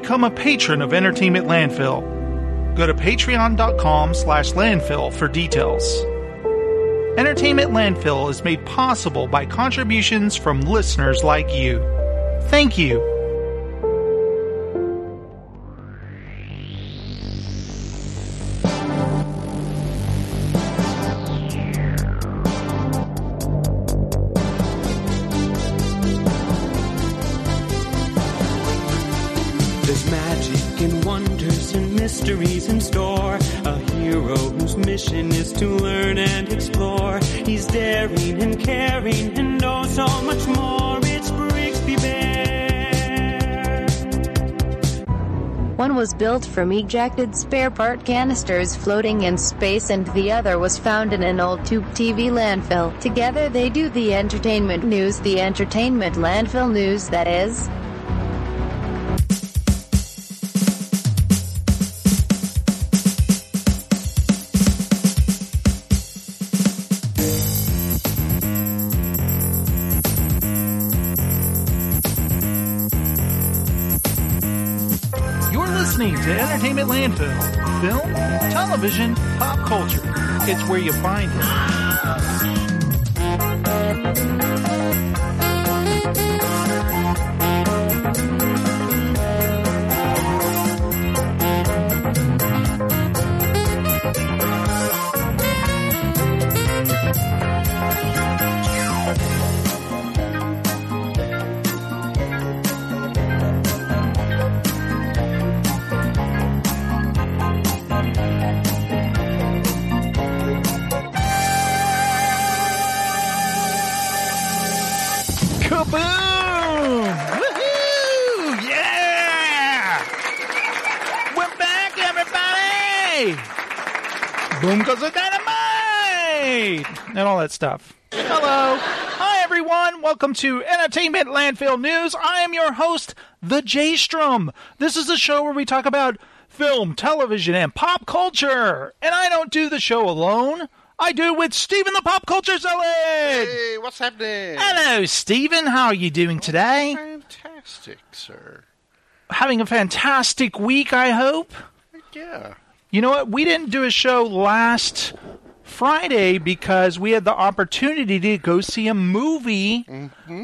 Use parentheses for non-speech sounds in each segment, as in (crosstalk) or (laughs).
become a patron of Entertainment Landfill. Go to patreon.com slash landfill for details. Entertainment Landfill is made possible by contributions from listeners like you. Thank you. From ejected spare part canisters floating in space, and the other was found in an old tube TV landfill. Together, they do the entertainment news, the entertainment landfill news, that is. Film, television, pop culture. It's where you find it. Stuff. Hello. Hi, everyone. Welcome to Entertainment Landfill News. I am your host, The J Strum. This is the show where we talk about film, television, and pop culture. And I don't do the show alone. I do with Steven the Pop Culture Zealot. Hey, what's happening? Hello, Stephen. How are you doing oh, today? Fantastic, sir. Having a fantastic week, I hope. Yeah. You know what? We didn't do a show last Friday because we had the opportunity to go see a movie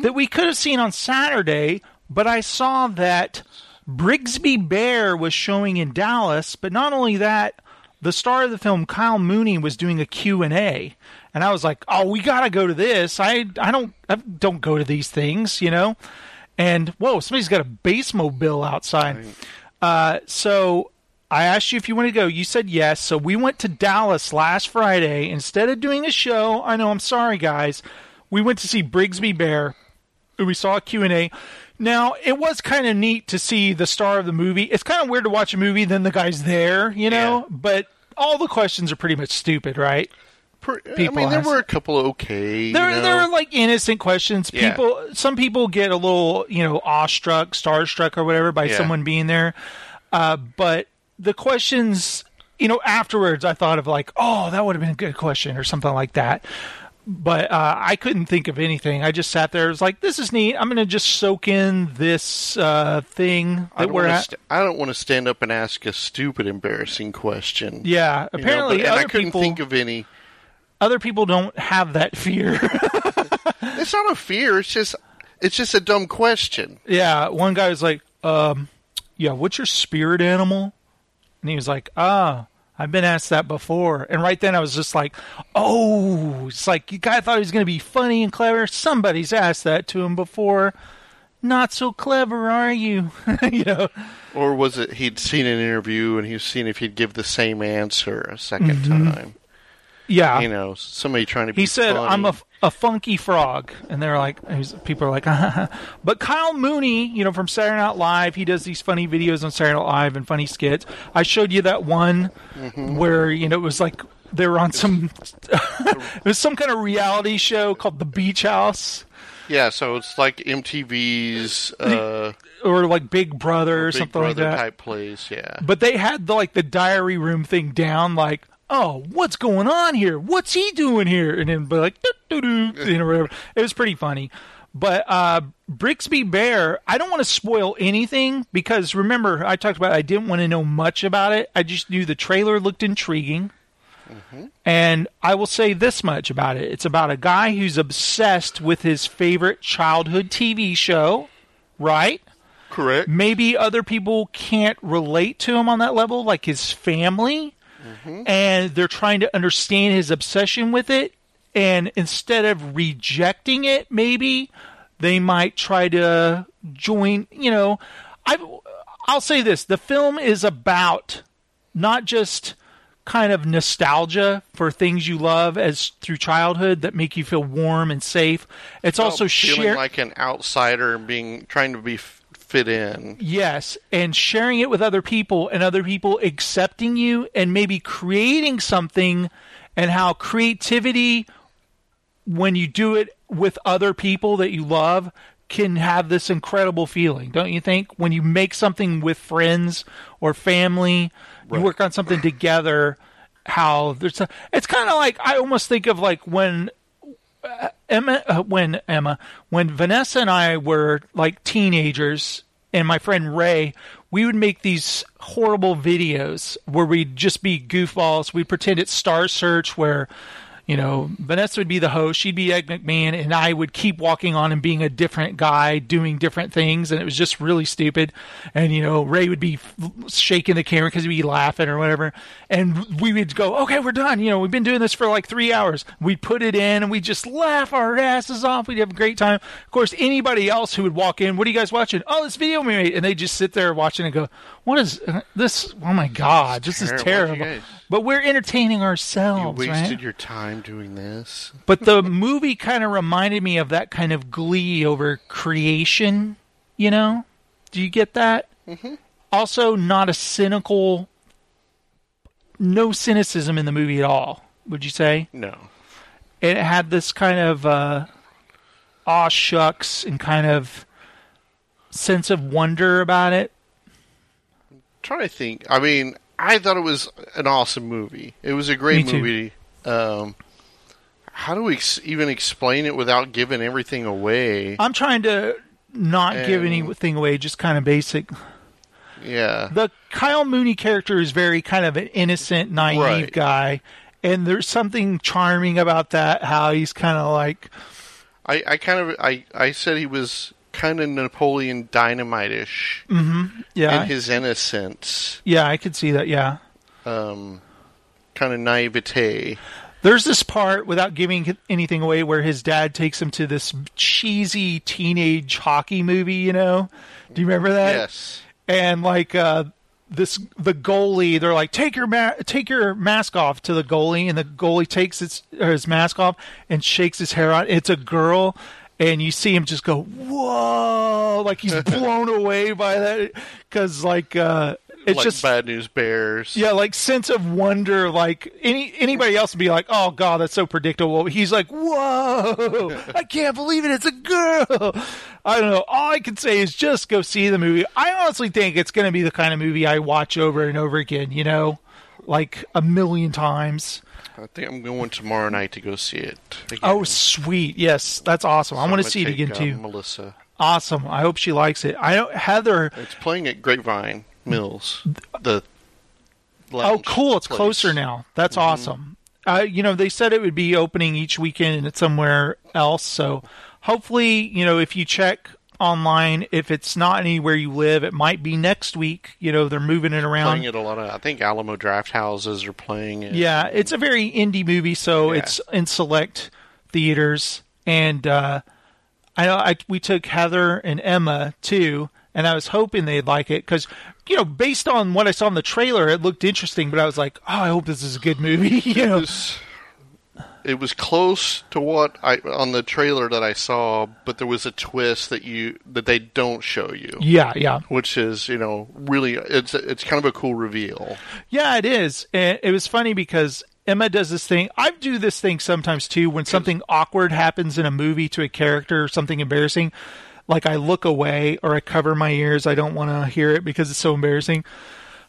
that we could have seen on Saturday, but I saw that Brigsby Bear was showing in Dallas, but not only that, the star of the film Kyle Mooney was doing a Q&A and I was like, "Oh, we got to go to this. I I don't I don't go to these things, you know." And whoa, somebody's got a base mobile outside. Uh, so I asked you if you want to go. You said yes. So we went to Dallas last Friday. Instead of doing a show, I know I'm sorry, guys. We went to see Brigsby Bear. We saw a Q&A. Now, it was kind of neat to see the star of the movie. It's kind of weird to watch a movie, then the guy's there, you know? Yeah. But all the questions are pretty much stupid, right? Per- I mean, there ask- were a couple of okay. There, you know, there are like innocent questions. Yeah. People, some people get a little, you know, awestruck, starstruck, or whatever by Yeah. someone being there. Uh, but the questions, you know, afterwards, I thought of like, oh, that would have been a good question or something like that. But uh, I couldn't think of anything. I just sat there. It was like, this is neat. I'm going to just soak in this uh, thing I that don't, we're at. st- I don't want to stand up and ask a stupid, embarrassing question. yeah, you know, apparently but- and other I couldn't people, think of any. other people don't have that fear. (laughs) It's not a fear. It's just, it's just a dumb question. Yeah, one guy was like, um, yeah, what's your spirit animal? And he was like, ah, I've been asked that before. And right then I was just like, oh, it's like, you guy thought he was going to be funny and clever. Somebody's asked that to him before. Not so clever, are you? (laughs) you know, Or was it he'd seen an interview and he was seeing if he'd give the same answer a 2nd Mm-hmm. time? Yeah. You know, somebody trying to be. he said, funny. I'm a, a funky frog. And they're like, people are like, (laughs) but Kyle Mooney, you know, from Saturday Night Live, he does these funny videos on Saturday Night Live and funny skits. I showed you that one Mm-hmm. where, you know, it was like they were on some, (laughs) (laughs) it was some kind of reality show called The Beach House Yeah, so it's like MTV's uh, or like Big Brother or Big something Brother like that. type place. Yeah, But they had the, like the diary room thing down, like, oh, what's going on here? What's he doing here? And then be like, doo, doo, doo, you know, whatever. It was pretty funny. But uh, Brigsby Bear, I don't want to spoil anything because remember, I talked about I didn't want to know much about it. I just knew the trailer looked intriguing. And I will say this much about it it's about a guy who's obsessed with his favorite childhood TV show, right? Correct. maybe other people can't relate to him on that level, like his family, Mm-hmm. and they're trying to understand his obsession with it. And instead of rejecting it, maybe they might try to join. You know, I I'll say this: the film is about not just kind of nostalgia for things you love as through childhood that make you feel warm and safe. It's also Oh, feeling like an outsider and being trying to be fit in. Yes, and sharing it with other people and other people accepting you and maybe creating something and how creativity when you do it with other people that you love can have this incredible feeling, don't you think? When you make something with friends or family, you work on something together, how there's a, it's kind of like I almost think of like when Emma, uh, when Emma, when Vanessa and I were like teenagers, and my friend Ray, we would make these horrible videos where we'd just be goofballs. We'd pretend it's Star Search, where you know Vanessa would be the host, she'd be Ed McMahon, and I would keep walking on and being a different guy, doing different things, and it was just really stupid. And you know Ray would be shaking the camera because he'd be laughing or whatever, and we would go, "Okay, we're done." You know, we've been doing this for like three hours. We'd put it in, and we'd just laugh our asses off. We'd have a great time. Of course, anybody else who would walk in, "What are you guys watching?" "Oh, this video we made," and they just sit there watching and go, "What is uh, this? Oh my god, this is terrible. Terrible." You guys- But we're entertaining ourselves. You wasted right? your time doing this. But the movie kind of reminded me of that kind of glee over creation, you know? Do you get that? Mm-hmm. Also, not a cynical, no cynicism in the movie at all, would you say? No. It had this kind of, uh, aw shucks and kind of sense of wonder about it. trying to think. I mean, I thought it was an awesome movie. It was a great movie. Um, how do we ex- even explain it without giving everything away? I'm trying to not give anything away, just kind of basic. Yeah. the Kyle Mooney character is very kind of an innocent, naive Right. guy, and there's something charming about that. How he's kind of like, I, I kind of I, I said he was kind of Napoleon Dynamite-ish yeah, in his innocence, yeah, I could see that. Yeah, um, kind of naivete. there's this part without giving anything away where his dad takes him to this cheesy teenage hockey movie. You know, do you remember that? Yes. and like uh this the goalie they're like take your ma- take your mask off to the goalie and the goalie takes his or his mask off and shakes his hair out it's a girl and you see him just go whoa like he's (laughs) blown away by that cuz like uh it's like just Bad News Bears. yeah, like sense of wonder. Like any anybody else would be like, "Oh God, that's so predictable." He's like, "Whoa, I can't believe it! It's a girl." I don't know. All I can say is just go see the movie. I honestly think it's going to be the kind of movie I watch over and over again. You know, like a million times. I think I'm going tomorrow night to go see it. Again. Oh, sweet! Yes, that's awesome. I I'm want to see it take, again uh, too. Melissa. Awesome. I hope she likes it. I know Heather. It's playing at Grapevine Mills. The Oh, cool! It's place. closer now. That's awesome. Uh, you know, they said it would be opening each weekend and it's somewhere else. So hopefully, you know, if you check online, if it's not anywhere you live, it might be next week. You know, they're moving it around. Playing it a lot of. I think Alamo Draft Houses are playing it. Yeah, it's a very indie movie, so Yeah. it's in select theaters. And uh, I know I, we took Heather and Emma too, and I was hoping they'd like it because you know, based on what I saw in the trailer, it looked interesting. But I was like, oh, I hope this is a good movie. (laughs) you know, it was close to what I on the trailer that I saw, but there was a twist that you that they don't show you, yeah, yeah, which is you know really it's it's kind of a cool reveal. yeah. It is. And it was funny because. Emma does this thing. I do this thing sometimes too when something awkward happens in a movie to a character or something embarrassing. Like I look away or I cover my ears. I don't want to hear it because it's so embarrassing.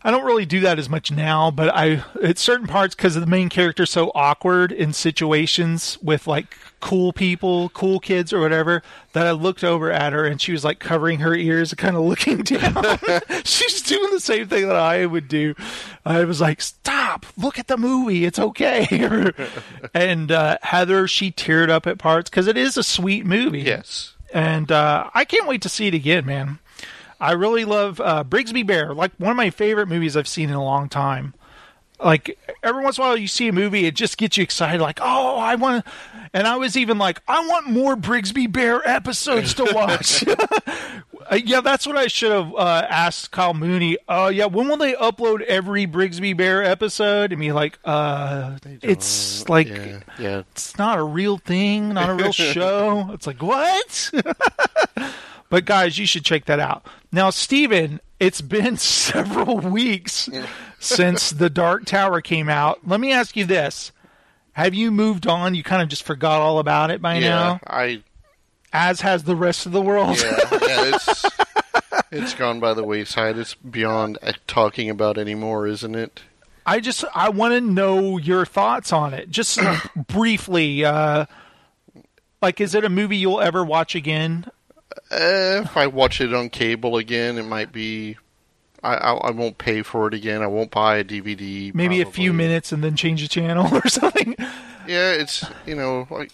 I don't really do that as much now, but I at certain parts because the main character's so awkward in situations with like cool people, cool kids or whatever, that I looked over at her and she was like covering her ears (laughs) and kind of looking down. (laughs) She's doing the same thing that I would do. I was like, "Stop! Look at the movie. It's okay." (laughs) and uh, Heather, she teared up at parts because it is a sweet movie. Yes. and uh, I can't wait to see it again, man. I really love uh, Brigsby Bear, like one of my favorite movies I've seen in a long time. Like every once in a while, you see a movie, it just gets you excited. Like, oh, I want, to... and I was even like, I want more Brigsby Bear episodes to watch. (laughs) (laughs) Uh, yeah, that's what I should have uh, asked Kyle Mooney. Uh, yeah, when will they upload every Brigsby Bear episode? And be like, uh, it's like Yeah. Yeah. it's not a real thing, not a real (laughs) show. It's like, what? But guys, you should check that out. Now, Steven, it's been (laughs) several weeks since The Dark Tower came out. Let me ask you this. Have you moved on? You kind of just forgot all about it by Yeah. now, I as has the rest of the world. yeah, (laughs) yeah, it's it's gone by the wayside. It's beyond uh, talking about anymore, isn't it? I just I want to know your thoughts on it, just (clears throat) briefly. Uh, like, is it a movie you'll ever watch again? Uh, if I watch it on cable again, it might be. I, I I won't pay for it again. I won't buy a DVD. Maybe a few minutes and then change the channel (laughs) or something. Yeah, it's you know like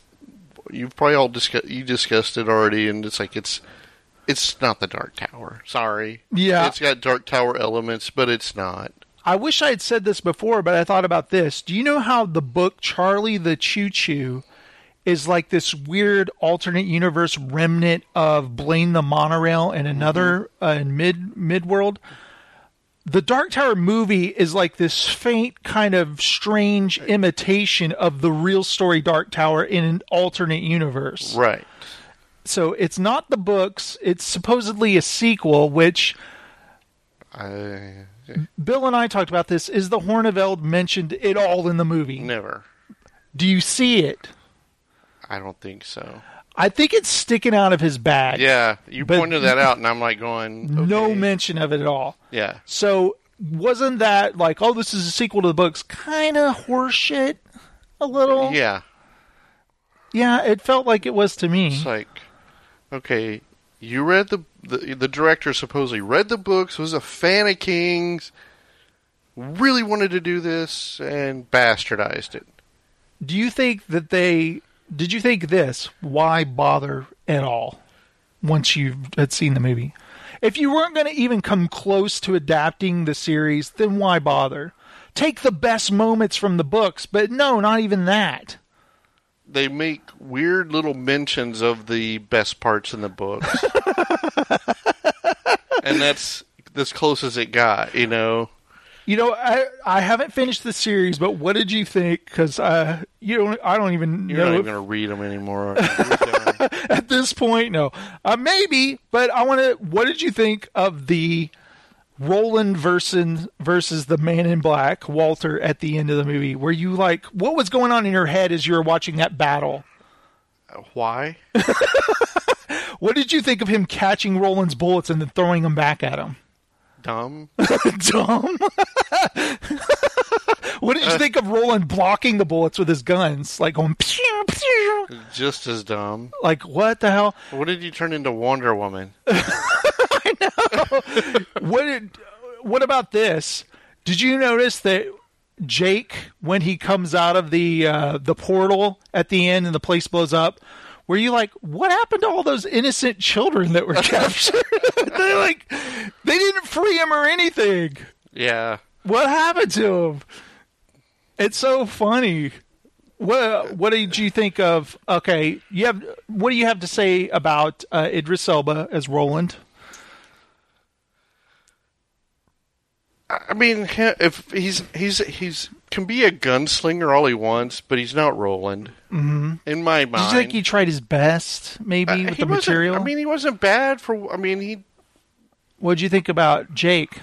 you've probably all discussed you discussed it already, and it's like it's it's not the Dark Tower. Sorry. Yeah. it's got Dark Tower elements, but it's not. I wish I had said this before, but I thought about this. Do you know how the book Charlie the Choo Choo is like this weird alternate universe remnant of Blaine the Monorail and another uh, in mid mid world? The Dark Tower movie is like this faint kind of strange imitation of the real story Dark Tower in an alternate universe. Right. So it's not the books, it's supposedly a sequel which I Bill and I talked about this. Is the Horn of Eld mentioned at all in the movie? never. Do you see it? I don't think so. I think it's sticking out of his bag. Yeah, you pointed that out, and I'm like going, No mention of it at all. Yeah, So wasn't that like, oh, this is a sequel to the books? Kind of horseshit. A little. yeah. Yeah, it felt like it was to me. It's like, okay, you read the the the director supposedly read the books, was a fan of Kings, really wanted to do this, and bastardized it. Do you think that they? Did you think this? Why bother at all? Once you had seen the movie, if you weren't going to even come close to adapting the series, then why bother? Take the best moments from the books, but no, not even that. They make weird little mentions of the best parts in the books, (laughs) and that's as close as it got. You know, You know, I I haven't finished the series, but what did you think? Because uh, you don't, I don't even you're know not if- going to read them anymore. (laughs) At this point. No, uh, maybe, but I want to. What did you think of the Roland versus versus the Man in Black, Walter, at the end of the movie? Were you like, what was going on in your head as you were watching that battle? Why? (laughs) What did you think of him catching Roland's bullets and then throwing them back at him? Dumb. (laughs) Dumb. (laughs) what did you think of Roland blocking the bullets with his guns, like going pew pew? Just as dumb. Like what the hell? What did you turn into Wonder Woman? (laughs) I know. what did, what about this? Did you notice that Jake, when he comes out of the uh, the portal at the end and the place blows up, were you like, what happened to all those innocent children that were (laughs) captured? (laughs) they like, they didn't free him or anything. Yeah. What happened to him? It's so funny. What what did you think of? Okay, you have what do you have to say about uh, Idris Elba as Roland? I mean, if he's he's he's can be a gunslinger all he wants, but he's not Roland. Mm-hmm. In my Did mind, you think he tried his best, maybe Uh, with the material? I mean, he wasn't bad for. I mean, he what did you think about Jake?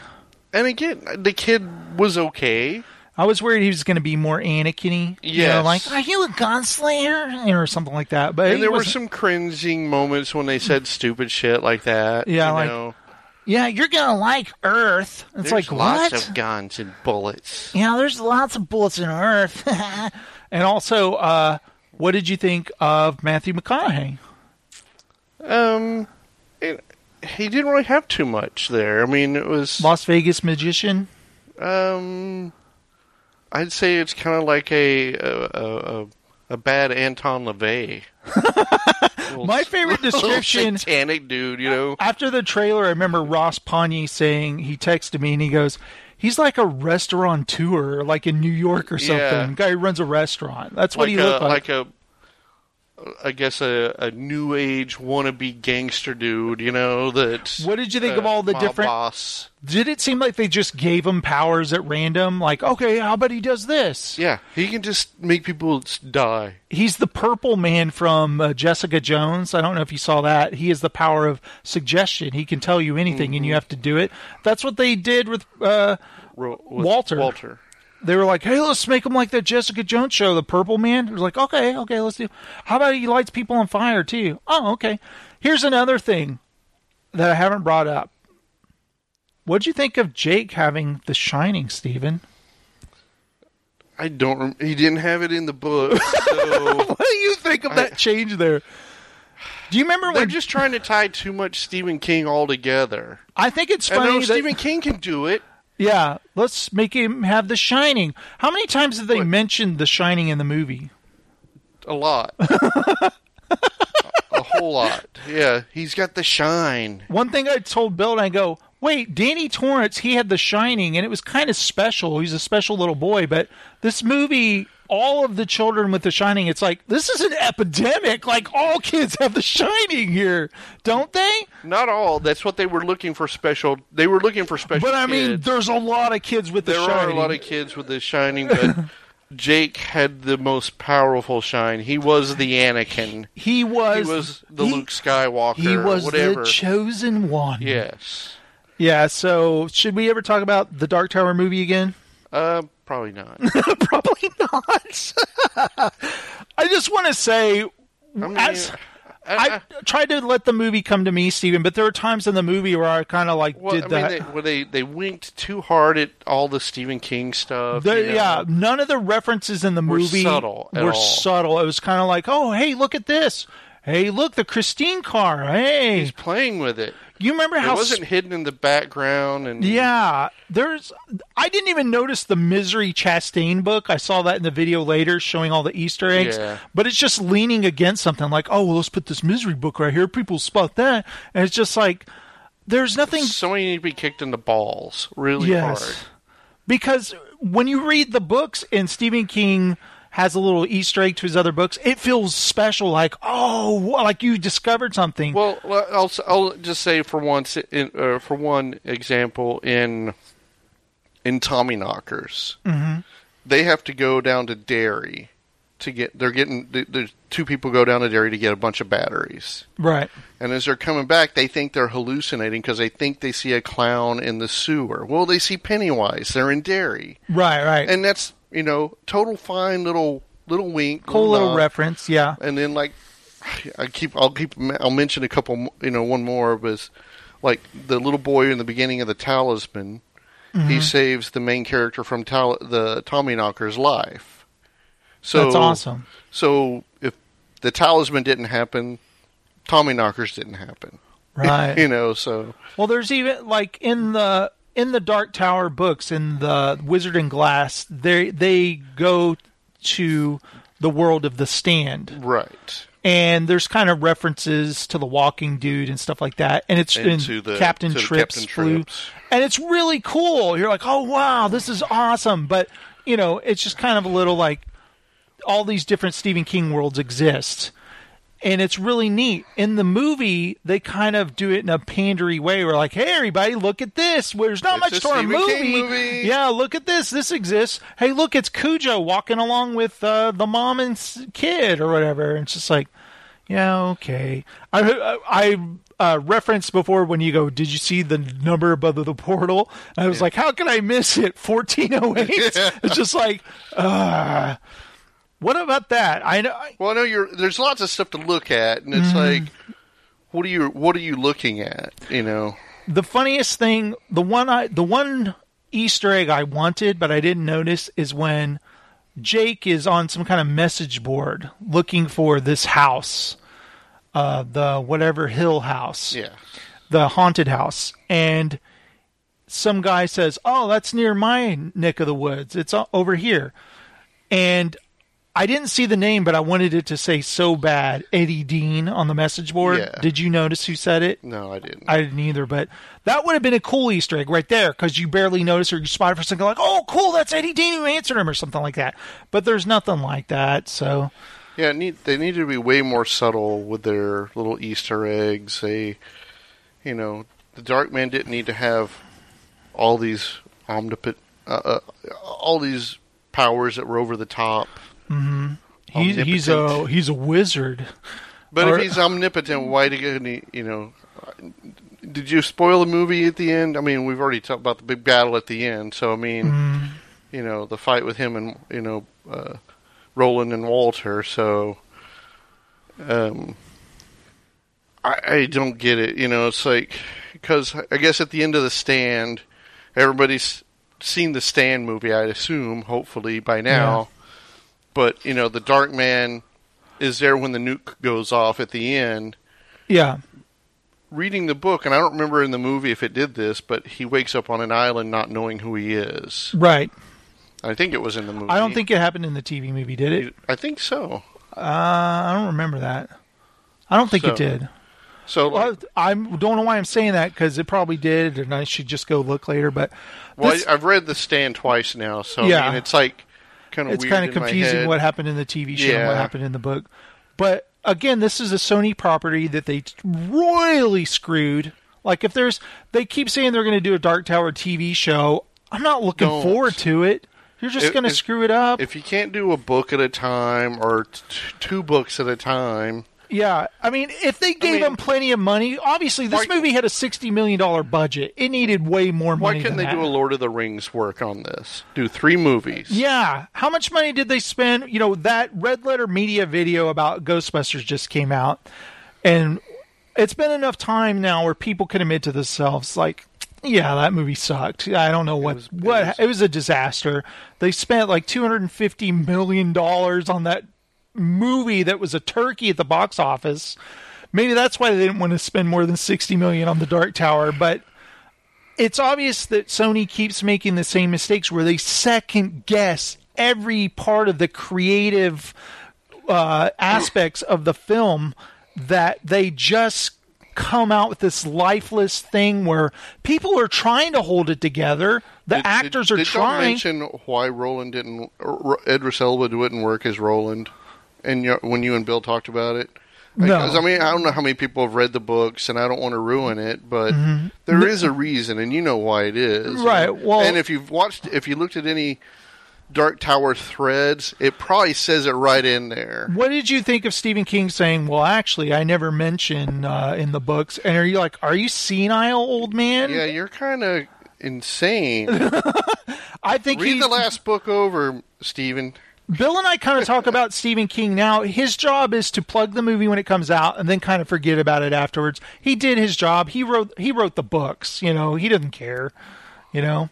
and again, the kid was okay. I was worried he was going to be more Anakin-y. You know, like, are you a gunslinger? Or something like that. But And there were wasn't- some cringing moments when they said stupid shit like that. Yeah, you like- know? Yeah, you're gonna like Earth. It's There's like lots what? of guns and bullets. yeah, there's lots of bullets in Earth. (laughs) and also, uh, what did you think of Matthew McConaughey? Um, it, he didn't really have too much there. I mean, it was Las Vegas magician. um, I'd say it's kind of like a a, a, a bad Anton LaVey. (laughs) Little- My favorite (laughs) description- satanic dude. You know, After the trailer, I remember Ross Ponyi saying he texted me and he goes, "He's like a restaurateur, like in New York or something. Yeah. Guy who runs a restaurant. That's what like he a looked like." like a. I guess a, a new age wannabe gangster dude, you know that. What did you think uh, of all the different- boss? Did it seem like they just gave him powers at random? Like, okay, how about he does this? Yeah, he can just make people die. He's the purple man from uh, Jessica Jones. I don't know if you saw that. He has the power of suggestion. He can tell you anything, and you have to do it. That's what they did with. Uh, Ro- with Walter. Walter. They were like, "Hey, let's make him like that Jessica Jones show, the Purple Man." It was like, "Okay, okay, let's do." How about he lights people on fire too? Oh, okay. Here's another thing that I haven't brought up. What'd you think of Jake having The Shining, Stephen? I don't. Rem- he didn't have it in the book, so (laughs) What do you think of that change there? Do you remember they're when? just trying to tie too much Stephen King all together. I think it's I funny know that Stephen King can do it. Yeah. Let's make him have The Shining. How many times have they What? mentioned The Shining in the movie? A lot. (laughs) a whole lot. Yeah, he's got the shine. One thing I told Bill and I go, wait, Danny Torrance, he had The Shining, and it was kind of special. He's a special little boy, but this movie, all of the children with The Shining, it's like this is an epidemic. Like all kids have The Shining here, don't they? Not all. That's what they were looking for. Special. They were looking for special. But I mean, kids. there's a lot of kids with The there Shining. There are a lot of kids with the shining, but (laughs) Jake had the most powerful shine. He was the Anakin. he was. He was the he- Luke Skywalker. He was whatever. the chosen one. yes. Yeah. So, should we ever talk about the Dark Tower movie again? Uh, probably not. (laughs) Probably not. (laughs) I just want to say, mean, as, I- I, I- tried to let the movie come to me, Steven, but there were times in the movie where I kind of like Well, did I mean, that. they, well, they they winked too hard at all the Stephen King stuff. The- you know? Yeah, none of the references in the Were movie subtle were all. subtle. It was kind of like, oh, hey, look at this. Hey, look, the Christine car. Hey, he's playing with it. You remember how It wasn't hidden in the background, and Yeah, there's. I didn't even notice the Misery Chastain book. I saw that in the video later, showing all the Easter eggs. Yeah. But it's just leaning against something like, oh, well, let's put this Misery book right here. People spot that, and it's just like, there's nothing. somebody need to be kicked in the balls really Yes, hard. because when you read the books and Stephen King has a little Easter egg to his other books, it feels special. Like, oh, like you discovered something. Well, I'll I'll just say for once, in, uh, for one example, in in Tommy Knockers, Mm-hmm. they have to go down to Derry to get. They're getting. th- There's two people go down to Derry to get a bunch of batteries, right. and as they're coming back, they think they're hallucinating because they think they see a clown in the sewer. Well, they see Pennywise. They're in Derry, Right, right. and that's you know total fine little little wink, cool little nod. reference, yeah. and then like I keep I'll keep I'll mention a couple you know one more was like the little boy in the beginning of the Talisman Mm-hmm. he saves the main character from Tal- the Tommy Knocker's life so That's awesome. so if the Talisman didn't happen Tommy Knockers didn't happen Right. (laughs) you know so Well, there's even like in the in the Dark Tower books in the Wizard and Glass, they they go to the world of the Stand, right and there's kind of references to the Walking Dude and stuff like that, and it's And in the- Captain Trips Captain Trips. and it's really cool. You're like, oh wow, this is awesome, but you know, it's just kind of a little like all these different Stephen King worlds exist. And it's really neat. In the movie, they kind of do it in a pandery way. We're like, "Hey, everybody, look at this. There's not It's much to our movie. Movie. Yeah, look at this. This exists. Hey, look, it's Cujo walking along with uh, the mom and kid or whatever." And it's just like, yeah, okay. I I uh, referenced before when you go, did you see the number above the portal? And I was like, how can I miss it? (laughs) Fourteen oh eight. (laughs) It's just like, uh, what about that? I know. I- well I know you're there's lots of stuff to look at and it's Mm-hmm. like what are you what are you looking at you know the funniest thing, the one I, the one Easter egg I wanted but I didn't notice is when Jake is on some kind of message board looking for this house, uh, the whatever Hill House, Yeah. the haunted house, and some guy says, "Oh, that's near my neck of the woods. It's over here," and I didn't see the name, but I wanted it to say so bad Eddie Dean on the message board. Yeah. Did you notice who said it? No, I didn't. I didn't either, but that would have been a cool Easter egg right there because you barely notice or you spot it for something like, oh, cool, that's Eddie Dean who answered him or something like that. But there's nothing like that, so Yeah, need, they need to be way more subtle with their little Easter eggs. They, you know, the Dark Man didn't need to have all these omnipotent, uh, uh, all these powers that were over the top. He's he's a he's a wizard. But Or- if he's omnipotent, why did he, you know? Did you spoil the movie at the end? I mean, we've already talked about the big battle at the end. So I mean, Mm-hmm. you know, the fight with him and you know, uh, Roland and Walter. So, um, I, I don't get it. You know, it's like because I guess at the end of the stand, everybody's seen the stand movie. I assume, hopefully by now. But you know, the Dark Man is there when the nuke goes off at the end. Yeah, Reading the book, and I don't remember in the movie if it did this, but he wakes up on an island not knowing who he is. right. I think it was in the movie. I don't think it happened in the TV movie, did it? I think so. Uh, I don't remember that. I don't think So, it did. So, like, I don't know why I'm saying that because it probably did, and I should just go look later. But well, this- I, I've read The Stand twice now, so Yeah. I mean, it's like kind of it's kind of confusing what happened in the TV show and what happened in the book. But again, this is a Sony property that they royally screwed. Like if there's, they keep saying they're going to do a Dark Tower TV show. I'm not looking Don't. forward to it. You're just going to screw it up. If you can't do a book at a time or t- two books at a time, yeah, I mean, if they gave mean- them plenty of money, obviously this Why- movie had a sixty million dollar budget. It needed way more money. why couldn't they that. do a Lord of the Rings work on this? Do three movies. Yeah. How much money did they spend? You know, that Red Letter Media video about Ghostbusters just came out. And it's been enough time now where people can admit to themselves, like, yeah, that movie sucked. I don't know what was- it what was- it was a disaster. They spent like 250 million dollars on that movie that was a turkey at the box office. Maybe that's why they didn't want to spend more than 60 million on the Dark Tower, but it's obvious that Sony keeps making the same mistakes where they second guess every part of the creative uh, aspects of the film that they just come out with this lifeless thing where people are trying to hold it together. The Did- actors did, are did trying. Don't mention why Roland didn't, Idris Elba didn't work as Roland, and when you and Bill talked about it. No. I mean, I don't know how many people have read the books, and I don't want to ruin it, but there is a reason, and you know why it is. Mm-hmm. Right, well- and if you've watched, if you looked at any Dark Tower threads, it probably says it right in there. What did you think of Stephen King saying, "Well, actually, I never mention uh, in the books"? And are you like, "Are you senile, old man?" Yeah, you're kind of insane. (laughs) I think Read he, the last book over, Stephen. Bill and I kind of talk about Stephen King now. His job is to plug the movie when it comes out and then kind of forget about it afterwards. He did his job. He wrote he wrote the books, you know. He doesn't care, you know.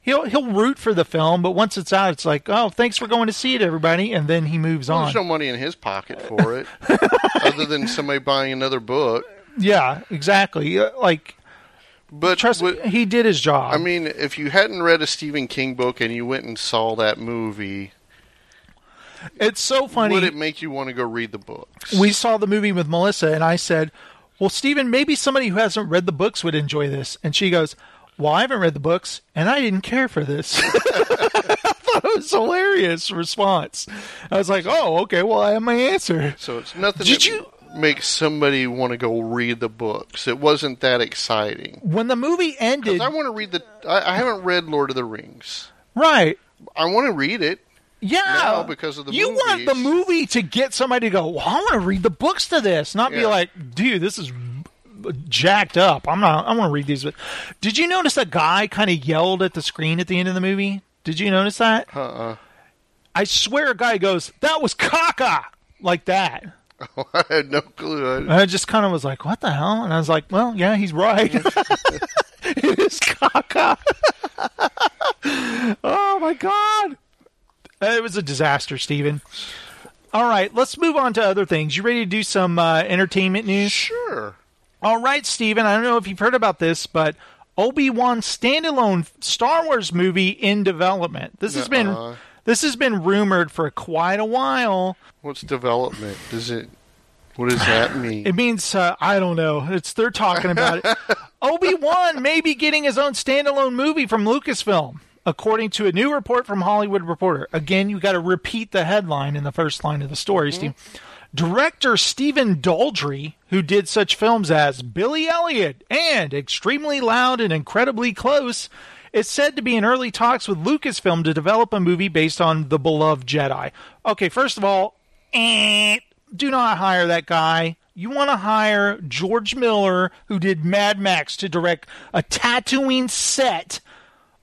He'll he'll root for the film, but once it's out, it's like, "Oh, thanks for going to see it, everybody," and then he moves Well, on. there's no money in his pocket for it, (laughs) other than somebody buying another book. yeah, exactly. Uh, Like But, trust me, he did his job. I mean, if you hadn't read a Stephen King book and you went and saw that movie, it's so funny. would it make you want to go read the books? we saw the movie with Melissa, and I said, "Well, Stephen, maybe somebody who hasn't read the books would enjoy this." And she goes, "Well, I haven't read the books, and I didn't care for this." (laughs) I thought it was a hilarious response. I was like, "Oh, okay. Well, I have my answer." so it's nothing Did that you- make somebody want to go read the books. It wasn't that exciting. When the movie ended, I want to read the. I, I haven't read Lord of the Rings. right? I want to read it. Yeah, Now, because of the you want the movie to get somebody to go. Well, I want to read the books to this, not be like, dude, this is jacked up. I'm not. I want to read these. But did you notice a guy kind of yelled at the screen at the end of the movie? Did you notice that? Uh-uh. I swear, a guy goes, "That was caca," like that. (laughs) I had no clue. And I just kind of was like, "What the hell?" And I was like, "Well, yeah, he's right. (laughs) it is caca." (laughs) oh my god, it was a disaster, Steven. All right, let's move on to other things. You ready to do some uh, entertainment news? Sure. All right, Steven, I don't know if you've heard about this, but Obi Wan standalone Star Wars movie in development. This has been Uh-uh. this has been rumored for quite a while. What's development? Does it? What does that (laughs) mean? It means uh, I don't know. It's they're talking about it. (laughs) Obi Wan may be getting his own standalone movie from Lucasfilm, according to a new report from Hollywood Reporter. Again, you got to repeat the headline in the first line of the story, Steve. Director Stephen Daldry, who did such films as Billy Elliot and Extremely Loud and Incredibly Close, is said to be in early talks with Lucasfilm to develop a movie based on the beloved Jedi. Okay, first of all, eh, do not hire that guy. You want to hire George Miller, who did Mad Max, to direct a Tatooine set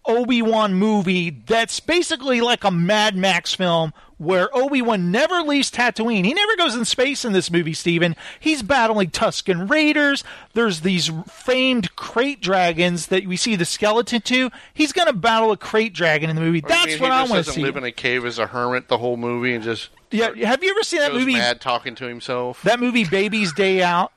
Obi Wan movie that's basically like a Mad Max film where Obi Wan never leaves Tatooine. He never goes in space in this movie, Steven. He's battling Tusken Raiders. There's these famed krayt dragons that we see the skeleton to. He's going to battle a krayt dragon in the movie. I That's mean, what I want to doesn't see. live in a cave as a hermit the whole movie and just yeah, have you ever seen that movie? mad talking to himself. That movie, Baby's Day Out.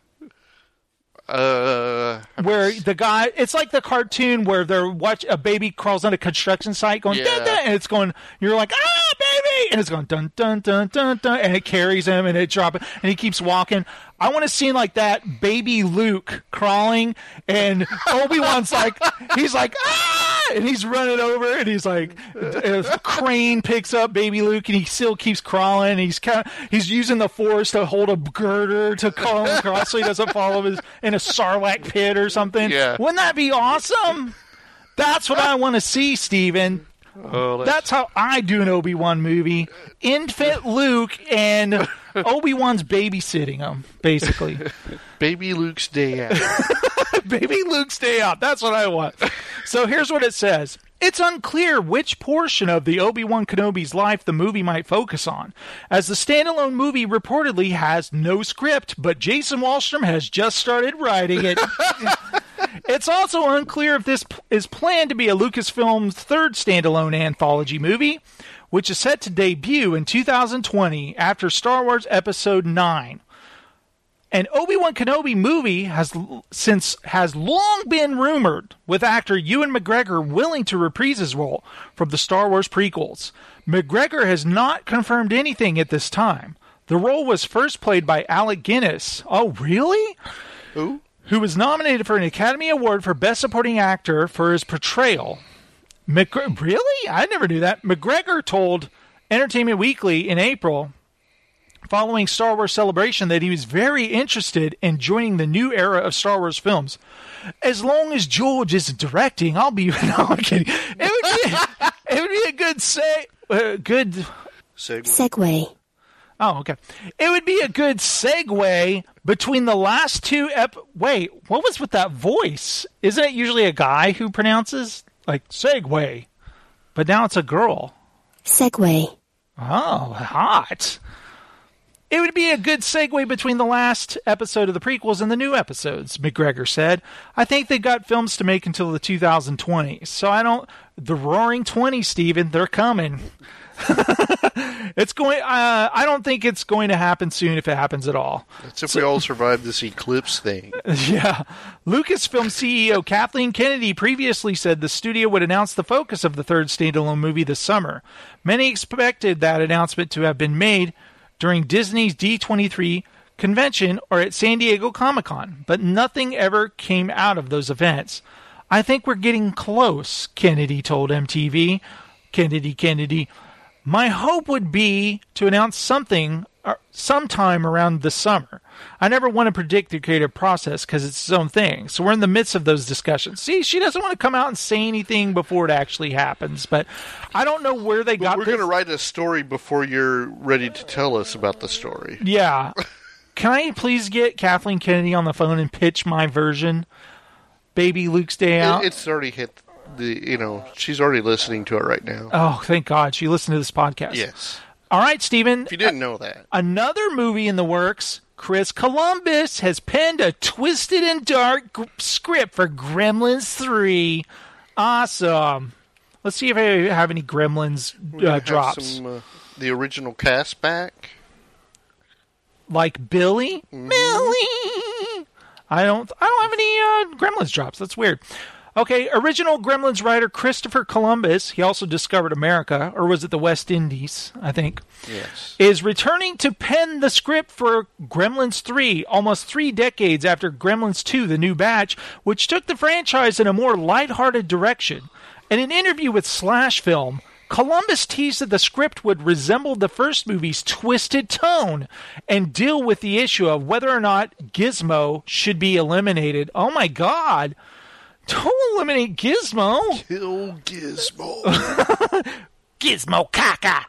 Uh, where the guy it's like the cartoon where they're watch a baby crawls on a construction site going Yeah. dun, dun, and it's going you're like ah baby and it's going dun dun dun dun dun and it carries him and it drop and he keeps walking I want a scene like that baby Luke crawling and (laughs) Obi-Wan's like he's like ah! And he's running over and he's like crane picks up baby Luke and he still keeps crawling he's kind of, he's using the force to hold a girder to him across so he doesn't fall his- in a sarlacc pit or something. Yeah. wouldn't that be awesome? That's what I want to see Steven oh, oh that's how I do an Obi Wan movie. Infant (laughs) Luke and Obi Wan's babysitting him, basically. (laughs) baby Luke's day out. (laughs) Baby Luke's day out. That's what I want. So here's what it says. It's unclear which portion of the Obi Wan Kenobi's life the movie might focus on, as the standalone movie reportedly has no script, but Jason Wallstrom has just started writing it. It's also unclear if this is planned to be a Lucasfilm's third standalone anthology movie, which is set to debut in 2020 after Star Wars Episode 9. An Obi-Wan Kenobi movie has since has long been rumored with actor Ewan McGregor willing to reprise his role from the Star Wars prequels. McGregor has not confirmed anything at this time. The role was first played by Alec Guinness. Oh, really? Who? Who was nominated for an Academy Award for Best Supporting Actor for his portrayal. McGre- really? I never knew that. McGregor told Entertainment Weekly in April, following Star Wars Celebration, that he was very interested in joining the new era of Star Wars films. As long as George isn't directing, I'll be. (laughs) No, I'm kidding. It would be. it would be a good say. Uh, good Segue. Segway. Oh, okay. It would be a good segue between the last two ep. Wait, what was with that voice? Isn't it usually a guy who pronounces like segue, but now it's a girl? Segway. Oh, hot. It would be a good segue between the last episode of the prequels and the new episodes, McGregor said. I think they've got films to make until the 2020s. So I don't. The Roaring 20s, Steven, they're coming. (laughs) it's going. Uh, I don't think it's going to happen soon if it happens at all. That's if we all survive this eclipse thing. (laughs) Yeah. Lucasfilm CEO Kathleen Kennedy previously said the studio would announce the focus of the third standalone movie this summer. Many expected that announcement to have been made during Disney's D23 convention or at San Diego Comic Con, but nothing ever came out of those events. I think we're getting close, Kennedy told MTV. Kennedy, Kennedy. My hope would be to announce something uh, sometime around the summer. I never want to predict the creative process because it's its own thing. So we're in the midst of those discussions. See, she doesn't want to come out and say anything before it actually happens, but I don't know where they got We're going to write a story before you're ready to tell us about the story. Yeah. (laughs) Can I please get Kathleen Kennedy on the phone and pitch my version? Baby Luke's Day Out. It's already hit the, you know, she's already listening to it right now. oh, thank God. She listened to this podcast. yes. All right, Steven. If you didn't know that, Another movie in the works. Chris Columbus has penned a twisted and dark g- script for Gremlins 3. Awesome. Let's see if I have any Gremlins uh, drops. some, uh, the original cast back. like Billy. Mm-hmm. Billy. I don't. I don't have any uh, Gremlins drops. That's weird. Okay, original Gremlins writer Christopher Columbus. He also discovered America, or was it the West Indies? I think. Yes. Is returning to pen the script for Gremlins 3 almost three decades after Gremlins 2, the new batch, which took the franchise in a more lighthearted direction. In an interview with Slash Film, Columbus teased that the script would resemble the first movie's twisted tone and deal with the issue of whether or not Gizmo should be eliminated. Oh my god! Don't eliminate Gizmo! Kill Gizmo. (laughs) Gizmo caca.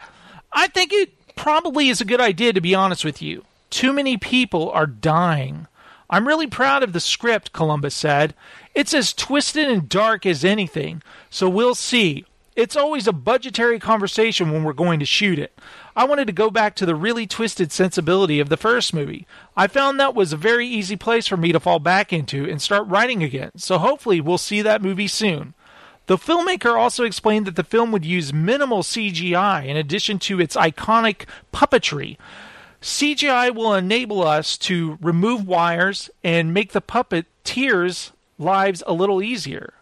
I think it probably is a good idea, to be honest with you. Too many people are dying. I'm really proud of the script, Columbus said. It's as twisted and dark as anything, so we'll see. It's always a budgetary conversation when we're going to shoot it. I wanted to go back to the really twisted sensibility of the first movie. I found that was a very easy place for me to fall back into and start writing again, so hopefully we'll see that movie soon. The filmmaker also explained that the film would use minimal CGI in addition to its iconic puppetry. CGI will enable us to remove wires and make the puppeteers' lives a little easier.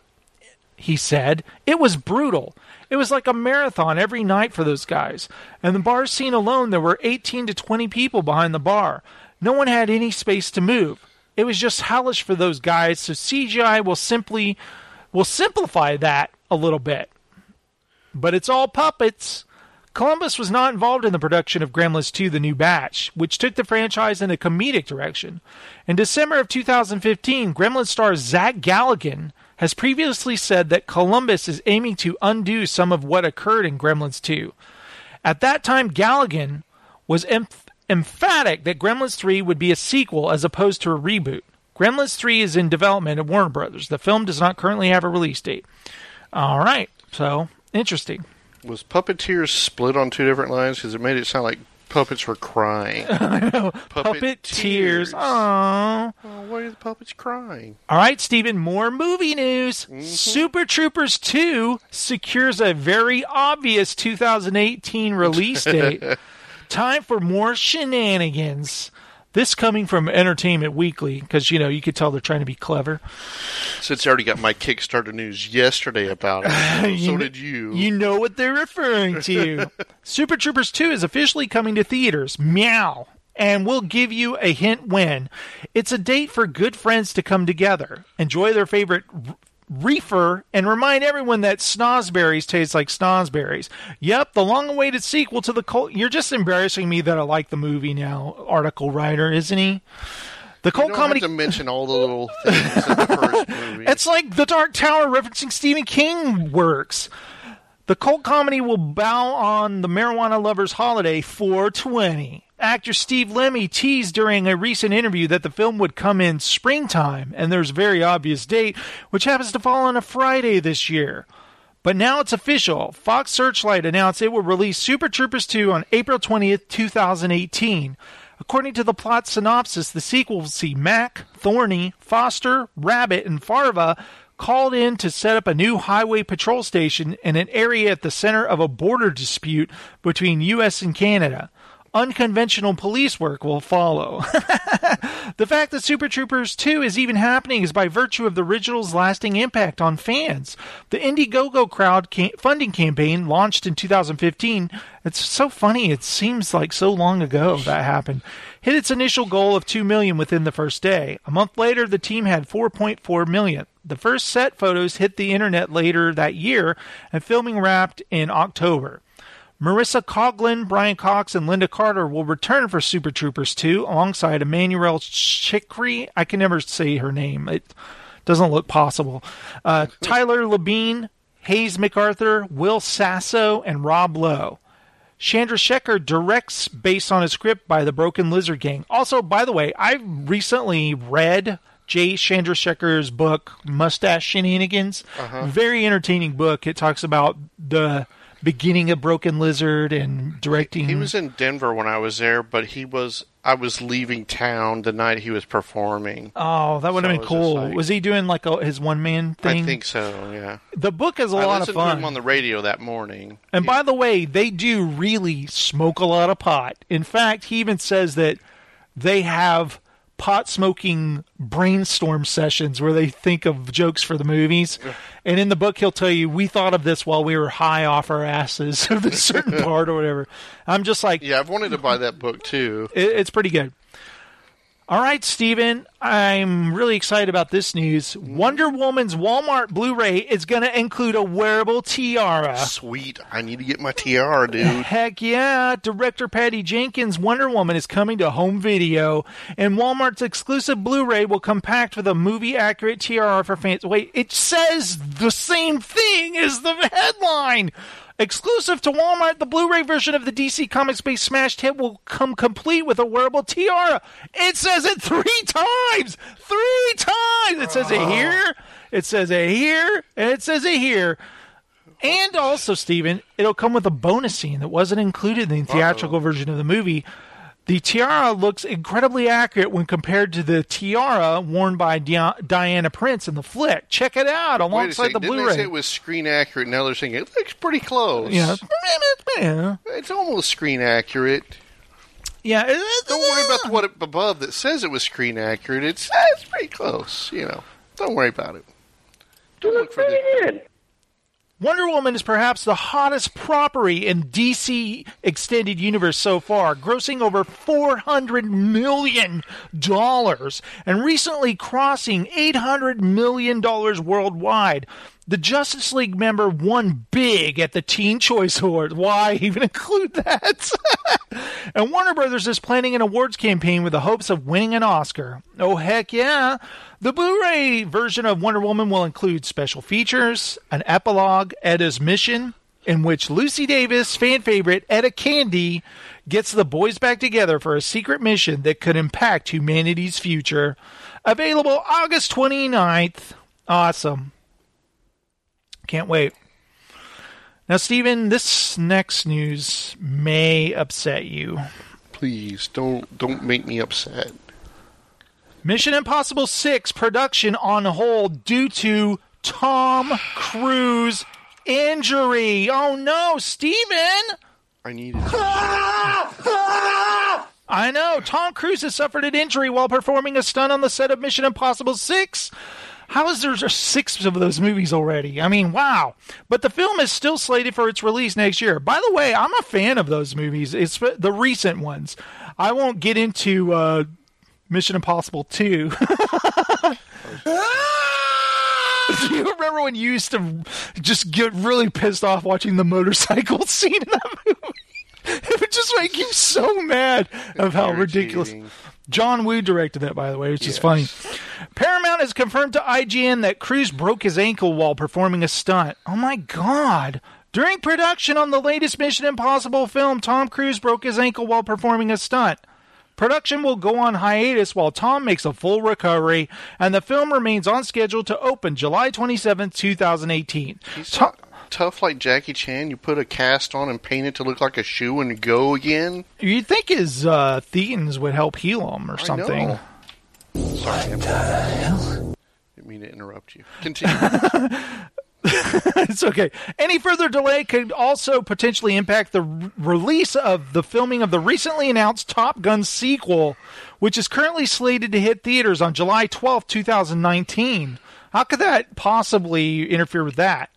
He said, It was brutal. It was like a marathon every night for those guys. And the bar scene alone, there were 18 to 20 people behind the bar. No one had any space to move. It was just hellish for those guys, so CGI will simply will simplify that a little bit. But it's all puppets. Columbus was not involved in the production of Gremlins 2 The New Batch, which took the franchise in a comedic direction. In December of 2015, Gremlins star Zach Galligan has previously said that Columbus is aiming to undo some of what occurred in Gremlins 2. At that time, Galligan was emph- emphatic that Gremlins 3 would be a sequel as opposed to a reboot. Gremlins 3 is in development at Warner Brothers. The film does not currently have a release date. All right, so interesting. Was puppeteers split on two different lines? Because it made it sound like puppets were crying. (laughs) Puppet tears. Aww. Oh, why are the puppets crying? All right, Stephen, more movie news. Mm-hmm. Super Troopers 2 secures a very obvious 2018 release (laughs) date. Time for more shenanigans. This coming from Entertainment Weekly, because, you know, you could tell they're trying to be clever. Since I already got my Kickstarter news yesterday about it, (laughs) so, so did you. You know what they're referring to. (laughs) Super Troopers 2 is officially coming to theaters. Meow. And we'll give you a hint when. It's a date for good friends to come together, enjoy their favorite reefer, and remind everyone that snozberries taste like snozberries. Yep, the long awaited sequel to the cult. You're just embarrassing me that I like the movie now, article writer, isn't he? The cult comedy. have to mention all the little things in the first movie. It's like the Dark Tower referencing Stephen King works. The cult comedy will bow on the marijuana lover's holiday 420. Actor Steve Lemme teased during a recent interview that the film would come in springtime, and there's a very obvious date, which happens to fall on a Friday this year. But now it's official. Fox Searchlight announced it will release Super Troopers 2 on April 20th, 2018. According to the plot synopsis, the sequel will see Mac, Thorny, Foster, Rabbit, and Farva called in to set up a new highway patrol station in an area at the center of a border dispute between U.S. and Canada. Unconventional police work will follow. (laughs) The fact that Super Troopers 2 is even happening is by virtue of the original's lasting impact on fans. The Indiegogo crowd funding campaign launched in 2015. It's so funny, it seems like so long ago that happened. Hit its initial goal of 2 million within the first day. A month later, the team had 4.4 million. The first set photos hit the internet later that year, and filming wrapped in October. Marisa Coughlan, Brian Cox, and Lynda Carter will return for Super Troopers 2 alongside Emmanuel Chikri. I can never say her name. It doesn't look possible. Uh, (laughs) Tyler Labine, Hayes MacArthur, Will Sasso, and Rob Lowe. Chandrasekhar directs based on a script by the Broken Lizard Gang. Also, by the way, I recently read Jay Chandrasekhar's book, Mustache Shenanigans. Very entertaining book. It talks about the beginning of Broken Lizard and directing. He was in Denver when I was there, but he was I was leaving town the night he was performing. Oh, that would have been was cool. like- was he doing like a, his one man thing? I think so. Yeah, the book is a I lot of listened to him on the radio that morning. And by the way, they do really smoke a lot of pot. In fact, he even says that they have pot smoking brainstorm sessions where they think of jokes for the movies. And in the book, he'll tell you, we thought of this while we were high off our asses (laughs) of a certain (laughs) part or whatever. I'm just like, Yeah, I've wanted to buy that book too. it, it's pretty good. All right, Steven, I'm really excited about this news. Wonder Woman's Walmart Blu ray is going to include a wearable tiara. Sweet, I need to get my tiara, dude. Heck yeah! Director Patty Jenkins' Wonder Woman is coming to home video, and Walmart's exclusive Blu-ray will come packed with a movie-accurate tiara for fans. Wait, it says the same thing as the (laughs) headline. Exclusive to Walmart, the Blu-ray version of the DC Comics-based smash hit will come complete with a wearable tiara. It says it three times, three times. It says it uh. here, it says it here, and it says it here. And also, Steven, it'll come with a bonus scene that wasn't included in the theatrical version of the movie. The tiara looks incredibly accurate when compared to the tiara worn by Dia- Diana Prince in the flick. Check it out Wait a alongside second, the didn't Blu-ray. they say it was screen accurate? Now they're saying it looks pretty close. yeah, yeah, It's almost screen accurate. yeah. Don't worry about what it above that says it was screen accurate. It's it's pretty close. You know, don't worry about it. Don't look for the. Wonder Woman is perhaps the hottest property in DC Extended Universe so far, grossing over $400 million and recently crossing $800 million worldwide. The Justice League member won big at the Teen Choice Award. Why even (laughs) include that? (laughs) and Warner Brothers is planning an awards campaign with the hopes of winning an Oscar. Oh, heck yeah. The Blu ray version of Wonder Woman will include special features, an epilogue, Etta's mission, in which Lucy Davis, fan favorite Etta Candy, gets the boys back together for a secret mission that could impact humanity's future. Available August 29th. Awesome. Can't wait. Now, Steven, this next news may upset you. Please don't don't make me upset. Mission Impossible 6 production on hold due to Tom Cruise injury. Oh no, Steven! I needed. I know. Tom Cruise has suffered an injury while performing a stunt on the set of Mission Impossible 6. How is there six of those movies already? I mean, wow. But the film is still slated for its release next year. By the way, I'm a fan of those movies. It's the recent ones. I won't get into uh, Mission Impossible 2. (laughs) Do you remember when you used to just get really pissed off watching the motorcycle (laughs) scene in that movie? It would just make you so mad of how ridiculous. John Woo directed that, by the way, which is funny. Paramount has confirmed to IGN that Cruise broke his ankle while performing a stunt. Oh my god. During production on the latest Mission Impossible film, Tom Cruise broke his ankle while performing a stunt. Production will go on hiatus while Tom makes a full recovery, and the film remains on schedule to open July 27, 2018. He's Tom- tough like Jackie Chan. You put a cast on and paint it to look like a shoe and go again. You'd think his uh, thetans would help heal him or I something. know. Sorry, I didn't mean to interrupt you. Continue. (laughs) it's okay. Any further delay could also potentially impact the r- release of the filming of the recently announced Top Gun sequel, which is currently slated to hit theaters on July twelfth, two 2019. How could that possibly interfere with that?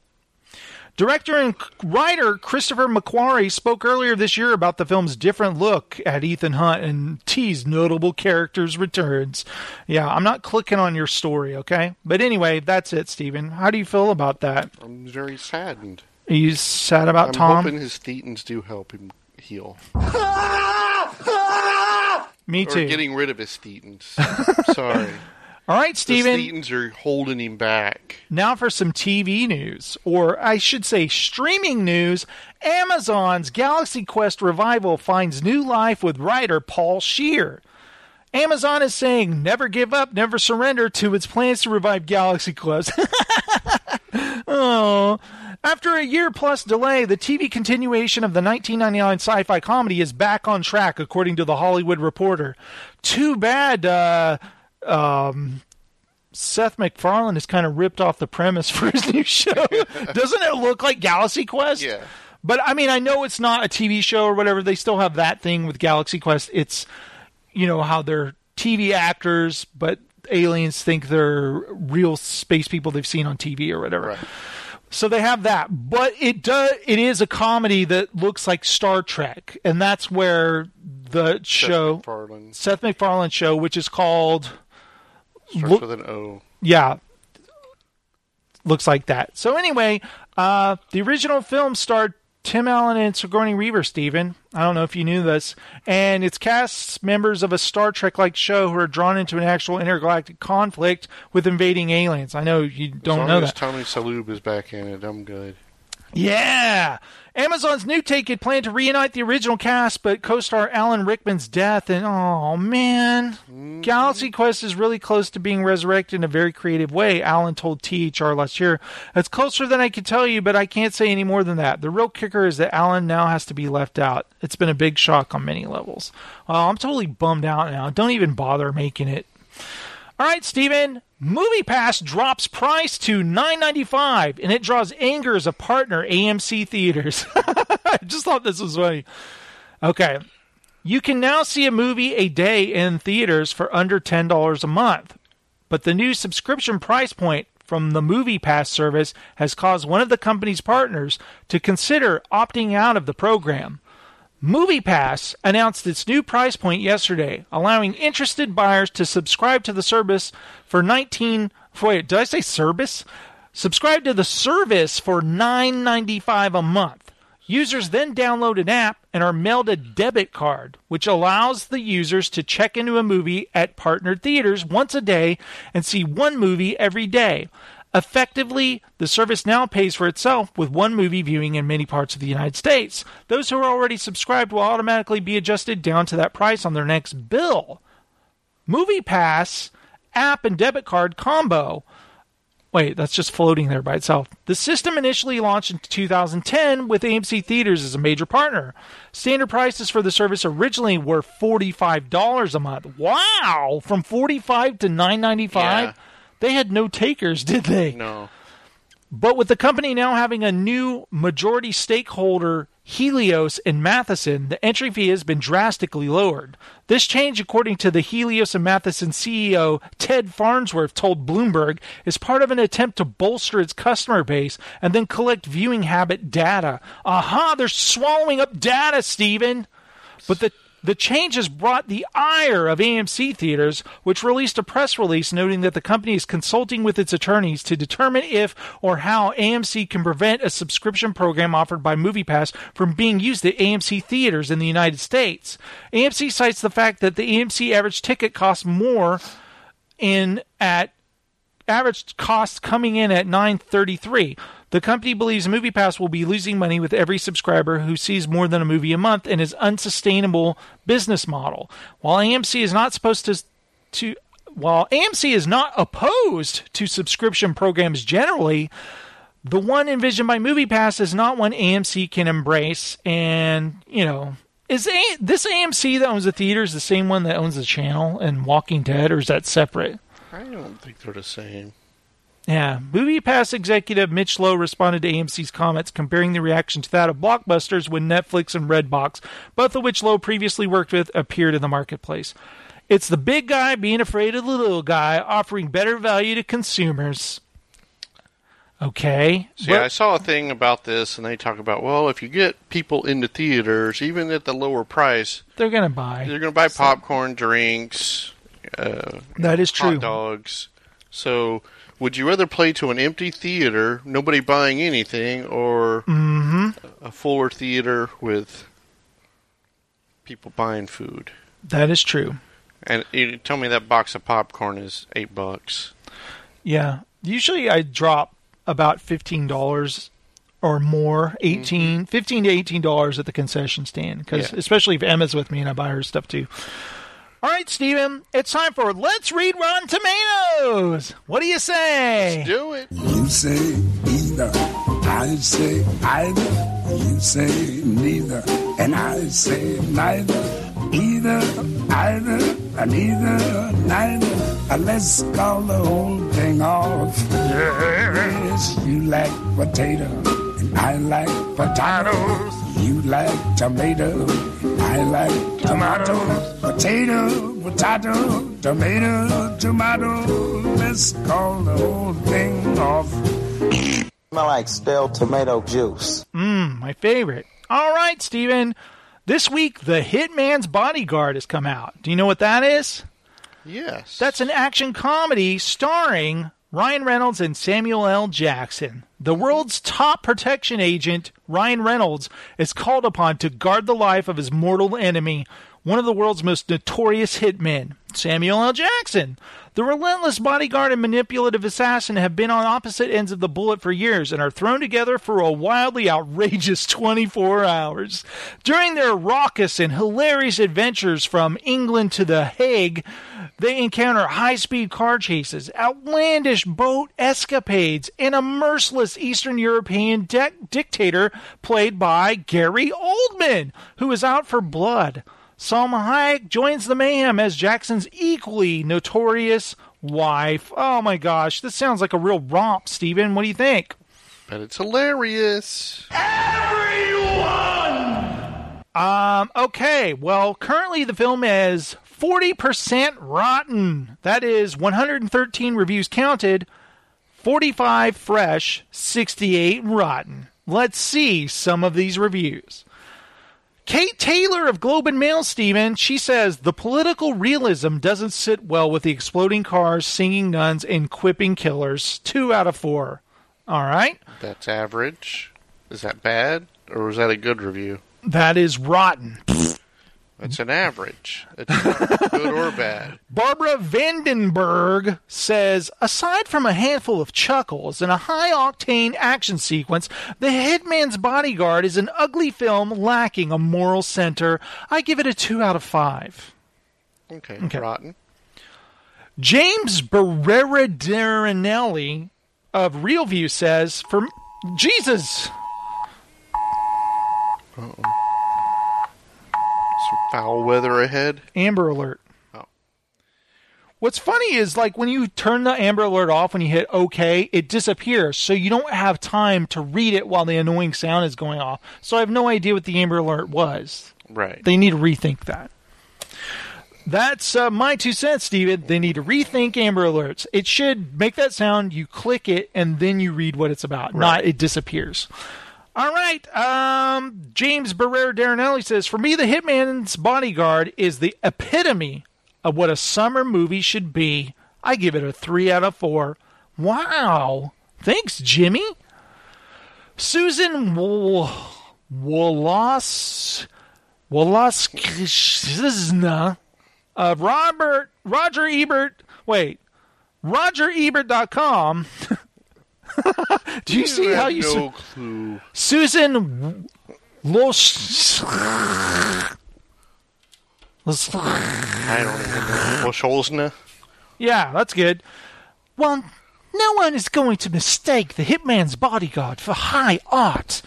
Director and writer Christopher McQuarrie spoke earlier this year about the film's different look at Ethan Hunt and teased notable characters' returns. Yeah, I'm not clicking on your story, okay? But anyway, that's it, Steven. How do you feel about that? I'm very saddened. Are you sad about I'm Tom? hoping his thetans do help him heal. Me Or too. getting rid of his thetans. (laughs) Sorry. All right, Steven. thetans are holding him back. Now for some TV news, or I should say streaming news. Amazon's Galaxy Quest revival finds new life with writer Paul Scheer. Amazon is saying never give up, never surrender to its plans to revive Galaxy Quest. (laughs) oh. After a year plus delay, the TV continuation of the 1999 sci fi comedy is back on track, according to The Hollywood Reporter. Too bad uh, um, Seth MacFarlane has kind of ripped off the premise (laughs) for his new show. Doesn't it look like Galaxy Quest? Yeah. But I mean, I know it's not a TV show or whatever. They still have that thing with Galaxy Quest. It's, you know, how they're TV actors, but aliens think they're real space people they've seen on TV or whatever. Right. So they have that, but it does. It is a comedy that looks like Star Trek, and that's where the show MacFarlane Seth MacFarlane show, which is called starts Look- with an O. yeah, looks like that. So anyway, uh, the original film starred Tim Allen and Sigourney Weaver. Stephen, I don't know if you knew this, and it's cast members of a Star Trek-like show who are drawn into an actual intergalactic conflict with invading aliens. I know you don't as long know as that. Tony Shalhoub is back in it, I'm good. Yeah. Amazon's new take had planned to reunite the original cast, but co-star Alan Rickman's death and oh man, mm-hmm. Galaxy Quest is really close to being resurrected in a very creative way. Alan told THR last year, "It's closer than I can tell you, but I can't say any more than that. The real kicker is that Alan now has to be left out. It's been a big shock on many levels. Well, I'm totally bummed out now. Don't even bother making it." All right, Steven. Movie Pass drops price to nine ninety five, and it draws anger as a partner AMC theaters. (laughs) I just thought this was funny. Okay, you can now see a movie a day in theaters for under ten dollars a month, but the new subscription price point from the Movie Pass service has caused one of the company's partners to consider opting out of the program. MoviePass announced its new price point yesterday, allowing interested buyers to subscribe to the service for 19 wait, did I say service? Subscribe to the service for 9.95 a month. Users then download an app and are mailed a debit card, which allows the users to check into a movie at partnered theaters once a day and see one movie every day. Effectively, the service now pays for itself with one movie viewing in many parts of the United States. Those who are already subscribed will automatically be adjusted down to that price on their next bill. Movie Pass, app, and debit card combo. Wait, that's just floating there by itself. The system initially launched in 2010 with AMC Theaters as a major partner. Standard prices for the service originally were $45 a month. Wow, from 45 to 9.95. Yeah. They had no takers, (laughs) did they? No. But with the company now having a new majority stakeholder, Helios and Matheson, the entry fee has been drastically lowered. This change, according to the Helios and Matheson CEO Ted Farnsworth, told Bloomberg, is part of an attempt to bolster its customer base and then collect viewing habit data. Aha, they're swallowing up data, Stephen. But the the changes brought the ire of AMC theaters, which released a press release noting that the company is consulting with its attorneys to determine if or how AMC can prevent a subscription program offered by MoviePass from being used at AMC theaters in the United States. AMC cites the fact that the AMC average ticket costs more in at average cost coming in at 933 the company believes MoviePass will be losing money with every subscriber who sees more than a movie a month and is unsustainable business model. While AMC is not supposed to to while AMC is not opposed to subscription programs generally, the one envisioned by MoviePass is not one AMC can embrace and, you know, is this AMC that owns the theaters the same one that owns the channel and Walking Dead or is that separate? I don't think they're the same. Yeah. MoviePass executive Mitch Lowe responded to AMC's comments, comparing the reaction to that of blockbusters when Netflix and Redbox, both of which Lowe previously worked with, appeared in the marketplace. It's the big guy being afraid of the little guy, offering better value to consumers. Okay. See, I saw a thing about this, and they talk about, well, if you get people into theaters, even at the lower price, they're going to buy. they're going to buy popcorn, drinks, uh, That is true. hot dogs. So, would you rather play to an empty theater, nobody buying anything, or Mm-hmm. a fuller theater with people buying food? That is true. And you tell me that box of popcorn is eight bucks. Yeah. Usually I drop about $15 or more, 18, 15 to $18 at the concession stand because Yeah. especially if Emma's with me and I buy her stuff too. All right, Steven, it's time for Let's Read Rotten Tomatoes. What do you say? Let's Do it. You say either. I say either, you say neither, and I say neither. Either, either, and either, neither. Uh, Let's call the whole thing off. Yes, you like potato, and I like potatoes. You like tomato, I like tomato. Potato, potato, tomato, tomato. Let's call the whole thing off. Smell like stale tomato juice. Mmm, my favorite. All right, Steven. This week, The Hitman's Bodyguard has come out. Do you know what that is? Yes. That's an action comedy starring Ryan Reynolds and Samuel L. Jackson. The world's top protection agent, Ryan Reynolds, is called upon to guard the life of his mortal enemy, one of the world's most notorious hitmen, Samuel L. Jackson. The relentless bodyguard and manipulative assassin have been on opposite ends of the bullet for years and are thrown together for a wildly outrageous (laughs) 24 hours. During their raucous and hilarious adventures from England to The Hague, they encounter high speed car chases, outlandish boat escapades, and a merciless Eastern European de- dictator played by Gary Oldman, who is out for blood. Salma Hayek joins the mayhem as Jackson's equally notorious wife. Oh my gosh, this sounds like a real romp, Steven. What do you think? but it's hilarious. Everyone! Um, okay, well, currently the film is 40% rotten. That is 113 reviews counted, 45 fresh, 68 rotten. Let's see some of these reviews. Kate Taylor of Globe and Mail, Steven, she says the political realism doesn't sit well with the exploding cars, singing nuns, and quipping killers. Two out of four. All right. That's average. Is that bad? Or was that a good review? That is rotten. It's an average. It's not good or bad. (laughs) Barbara VanDenburgh says, aside from a handful of chuckles and a high octane action sequence, The Hitman's Bodyguard is an ugly film lacking a moral center. I give it a 2 out of 5. Okay, Okay. rotten. James Barrera of Realview says, for Jesus, Some foul weather ahead. Amber Alert. Oh. What's funny is like when you turn the Amber Alert off when you hit OK, it disappears. So you don't have time to read it while the annoying sound is going off. So I have no idea what the Amber Alert was. Right. They need to rethink that. That's uh, my two cents, Steven. They need to rethink Amber Alerts. It should make that sound, you click it, and then you read what it's about, not it disappears. All right. Um, James Berardinelli says, For me, The Hitman's Bodyguard is the epitome of what a summer movie should be. I give it a 3 out of 4. Wow. Thanks, Jimmy. Susan Wolos Woloskishna of Robert Roger Ebert. Wait, RogerEbert.com. (laughs) (laughs) Do you see how you no su- clue? Susan Los I don't even know. Yeah, that's good. Well, no one is going to mistake the Hitman's Bodyguard for high art.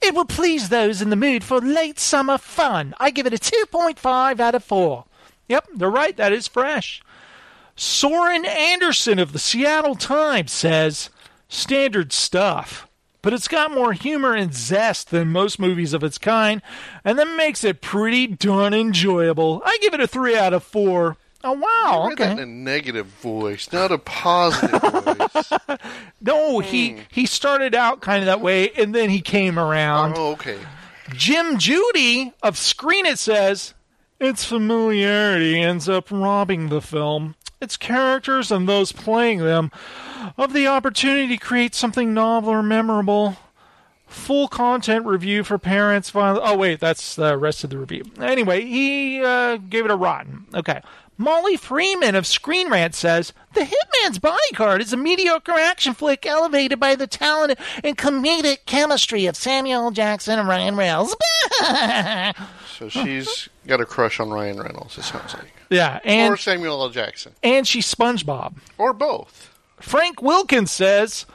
It will please those in the mood for late summer fun. I give it a 2.5 out of 4. Yep, they're right, that is fresh. Soren Anderson of the Seattle Times says, standard stuff. But it's got more humor and zest than most movies of its kind, and that makes it pretty darn enjoyable. I give it a 3 out of 4. Oh, wow. Read that in a negative voice, not a positive (laughs) voice. No, he hmm. he started out kind of that way, and then he came around. Oh, okay. Jim Judy of Screen It says its familiarity ends up robbing the film, its characters and those playing them, of the opportunity to create something novel or memorable. Full content review for parents. Oh wait, that's the rest of the review. Anyway, he uh, gave it a rotten. Okay. Molly Freeman of Screen Rant says The Hitman's Bodyguard is a mediocre action flick elevated by the talent and comedic chemistry of Samuel L. Jackson and Ryan Reynolds. (laughs) So she's got a crush on Ryan Reynolds, it sounds like. yeah, and or Samuel L. Jackson. and she's SpongeBob. Or both. Frank Wilkins says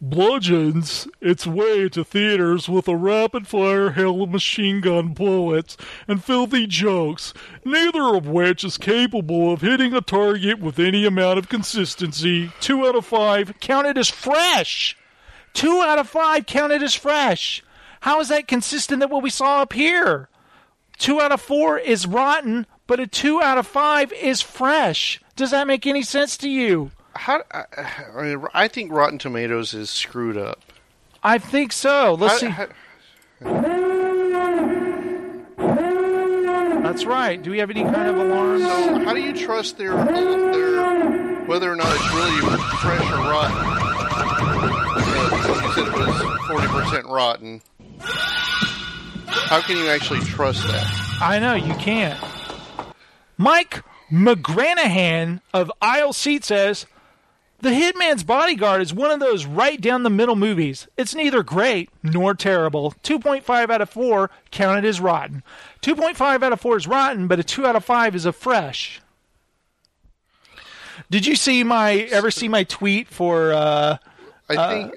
bludgeons its way to theaters with a rapid fire hail of machine gun bullets and filthy jokes, neither of which is capable of hitting a target with any amount of consistency. Two out of five counted as fresh. Two out of five counted as fresh. How is that consistent with what we saw up here? Two out of four is rotten, but a two out of five is fresh. Does that make any sense to you? How? I, I mean, I think Rotten Tomatoes is screwed up. I think so. Let's see. That's right. Do we have any kind of alarms? so how do you trust their their whether or not it's really fresh or rotten? Uh, you said it was forty percent rotten. How can you actually trust that? I know you can't. Mike McGranahan of Aisle Seat says The Hitman's Bodyguard is one of those right down the middle movies. It's neither great nor terrible. 2.5 out of 4 counted as rotten. 2.5 out of 4 is rotten, but a 2 out of 5 is a fresh. Did you see my ever see my tweet for uh I think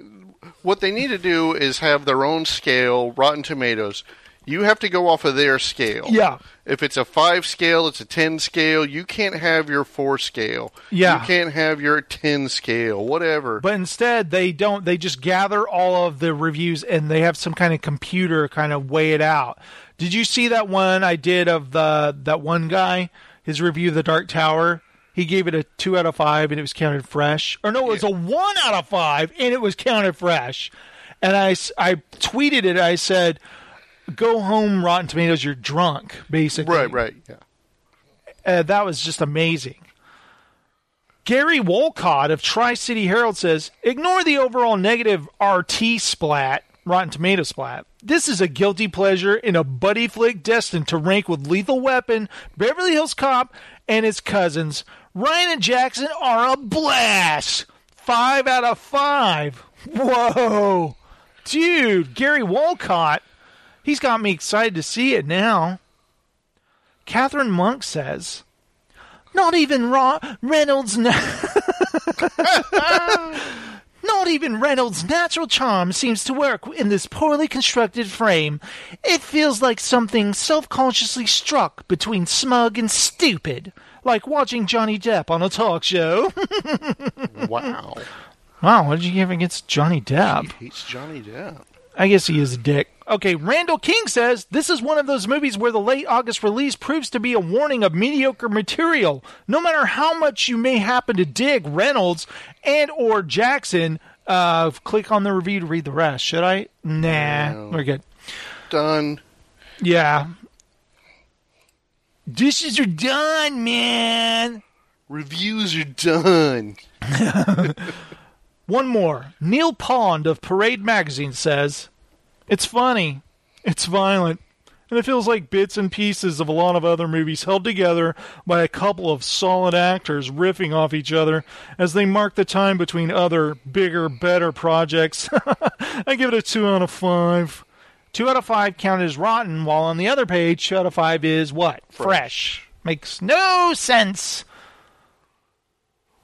what they need to do is have their own scale, Rotten Tomatoes. You have to go off of their scale. Yeah. If it's a five scale, it's a ten scale. You can't have your four scale. Yeah. You can't have your ten scale. Whatever. But instead, they don't. They just gather all of the reviews and they have some kind of computer kind of weigh it out. Did you see that one I did of the that one guy? His review of the Dark Tower. He gave it a two out of five and it was counted fresh. Or no, it was a one out of five and it was counted fresh. And I, I tweeted it. I said, "Go home, Rotten Tomatoes. You're drunk." Basically, right. Right. Yeah. uh, that was just amazing. Gary Wolcott of Tri City Herald says, ignore the overall negative RT splat, Rotten Tomato splat. This is a guilty pleasure in a buddy flick destined to rank with Lethal Weapon, Beverly Hills Cop, and its cousins. Ryan and Jackson are a blast. Five out of five. (laughs) Whoa. Dude, Gary Wolcott, he's got me excited to see it now. Catherine Monk says, "Not even Ra- Reynolds, na- (laughs) not even Reynolds' natural charm seems to work in this poorly constructed frame. It feels like something self-consciously struck between smug and stupid, like watching Johnny Depp on a talk show." (laughs) Wow. wow, what did you give against Johnny Depp? he hates Johnny Depp. I guess he is a dick. Okay, Randall King says this is one of those movies where the late August release proves to be a warning of mediocre material. No matter how much you may happen to dig Reynolds and or Jackson, uh, click on the review to read the rest. Should I? Nah, No. we're good. Done. Yeah. Dishes are done, man. Reviews are done. (laughs) One more. Neil Pond of Parade Magazine says, It's funny, it's violent, and it feels like bits and pieces of a lot of other movies held together by a couple of solid actors riffing off each other as they mark the time between other, bigger, better projects. (laughs) I give it a 2 out of 5. 2 out of 5 counted as rotten, while on the other page, 2 out of 5 is what? Fresh. Makes no sense.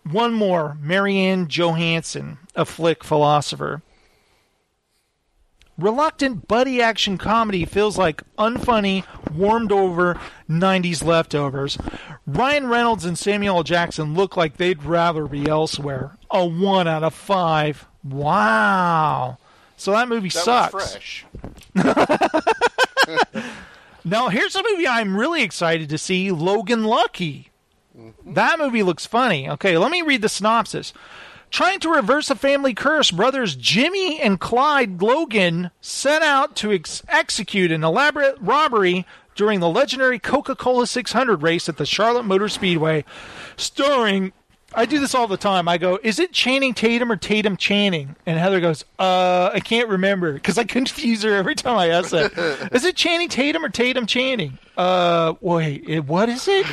One more, MaryAnn Johanson, a flick philosopher. Reluctant buddy action comedy feels like unfunny, warmed over 90s leftovers. Ryan Reynolds and Samuel L. Jackson look like they'd rather be elsewhere. A 1 out of 5. Wow. So that movie That sucks. (laughs) Now, here's a movie I'm really excited to see Logan Lucky. Mm-hmm. That movie looks funny. Okay, let me read the synopsis. Trying to reverse a family curse, brothers Jimmy and Clyde Logan set out to ex- execute an elaborate robbery during the legendary Coca Cola 600 race at the Charlotte Motor Speedway, starring. I do this all the time. I go, is it Channing Tatum or Tatum Channing? And Heather goes, uh, I can't remember because I confuse her every time I ask that. (laughs) is it Channing Tatum or Tatum Channing? Uh, wait, it, what is it?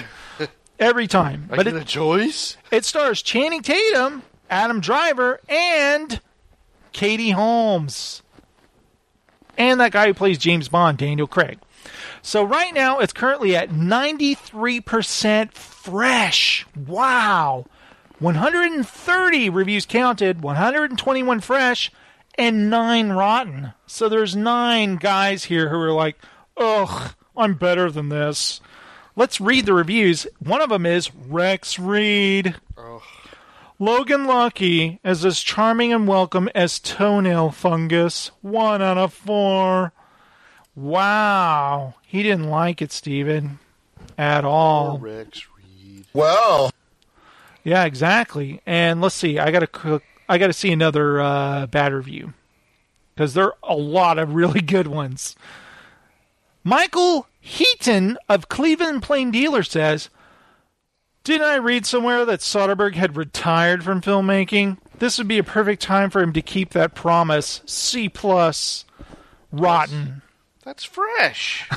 Every time. I But it, a choice. it stars Channing Tatum, Adam Driver, and Katie Holmes. And that guy who plays James Bond, Daniel Craig. So right now it's currently at 93% fresh. Wow. 130 reviews counted, 121 fresh, and nine rotten. So there's nine guys here who are like, ugh, I'm better than this. Let's read the reviews. One of them is Rex Reed. Logan Lucky is as charming and welcome as toenail fungus. One out of four. Wow. He didn't like it, Steven. At all. Rex Reed. Well, Yeah, exactly. And let's see. I gotta cook. I gotta see another uh, bad review because there are a lot of really (laughs) good ones. Michael Heaton of Cleveland Plain Dealer says, "Didn't I read somewhere that Soderbergh had retired from filmmaking? This would be a perfect time for him to keep that promise. C plus, rotten." That's fresh. (laughs)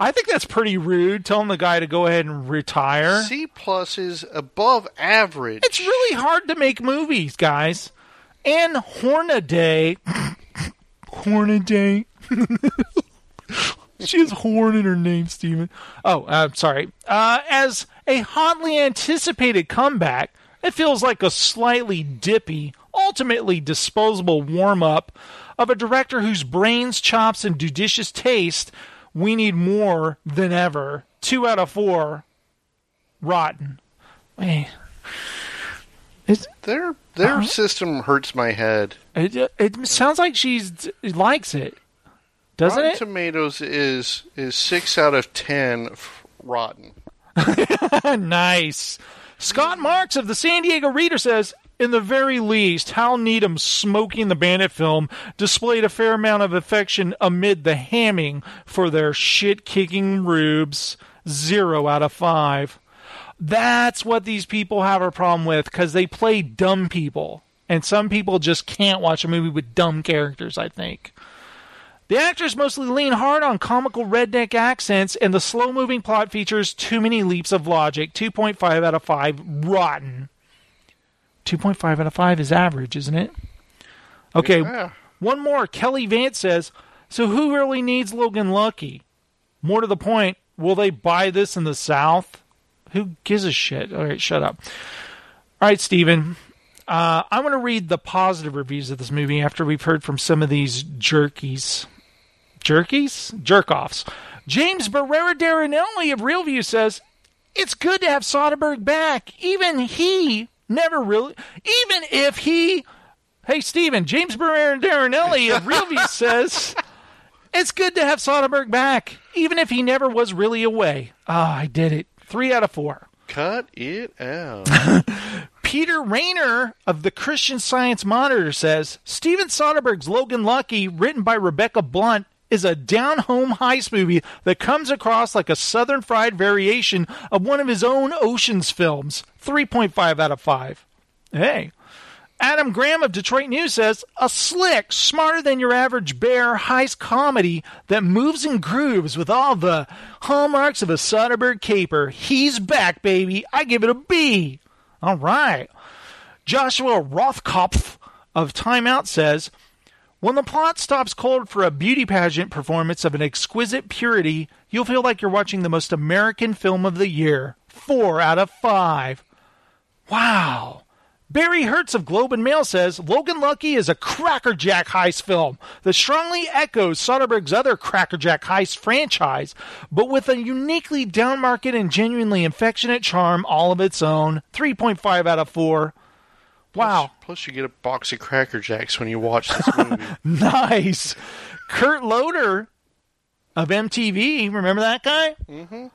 I think that's pretty rude. Telling the guy to go ahead and retire. C plus is above average. It's really hard to make movies, guys. Ann Hornaday. (coughs) Hornaday. (laughs) (laughs) she has horn in her name, Steven. Oh, I'm uh, sorry. Uh, as a hotly anticipated comeback, it feels like a slightly dippy, ultimately disposable warm up of a director whose brains, chops, and judicious taste we need more than ever. Two out of four. Rotten. Wait. Is, Their their Uh-huh. system hurts my head. it, it sounds like she's likes it, doesn't Rotten it? Tomatoes is is six out of ten f- rotten. (laughs) nice. Scott Marks of the San Diego Reader says, in the very least, Hal Needham Smokey and the Bandit film displayed a fair amount of affection amid the hamming for their shit-kicking rubes. Zero out of five. That's what these people have a problem with because they play dumb people. And some people just can't watch a movie with dumb characters, I think. The actors mostly lean hard on comical redneck accents, and the slow moving plot features too many leaps of logic. 2.5 out of 5, rotten. 2.5 out of 5 is average, isn't it? Okay, Yeah. one more. Kelly Vance says, So who really needs Logan Lucky? More to the point, will they buy this in the South? Who gives a shit? All right, shut up. All right, Steven. Uh, I want to read the positive reviews of this movie after we've heard from some of these jerkies. Jerkies? Jerk offs. James Berardinelli of Realview says, It's good to have Soderbergh back. Even he never really, even if he. Hey, Steven, James Berardinelli of Realview (laughs) says, It's good to have Soderbergh back, even if he never was really away. Ah, I did it. Three out of four. Cut it out. (laughs) Peter Rainer of the Christian Science Monitor says Steven Soderbergh's Logan Lucky, written by Rebecca Blunt, is a down home heist movie that comes across like a southern fried variation of one of his own Oceans films. 3.5 out of 5. Hey. Adam Graham of Detroit News says a slick, smarter than your average bear heist comedy that moves and grooves with all the hallmarks of a Soderbergh caper. He's back, baby. I give it a B. All right. Joshua Rothkopf of Time Out says when the plot stops cold for a beauty pageant performance of an exquisite purity, you'll feel like you're watching the most American film of the year. Four out of five. Wow. Barry Hertz of Globe and Mail says Logan Lucky is a crackerjack heist film that strongly echoes Soderbergh's other crackerjack heist franchise, but with a uniquely downmarket and genuinely affectionate charm all of its own. 3.5 out of 4. Wow. Plus, you get a box of Cracker Jacks when you watch this (laughs) movie. Nice. Kurt Loder of MTV, remember that guy? Mm-hmm.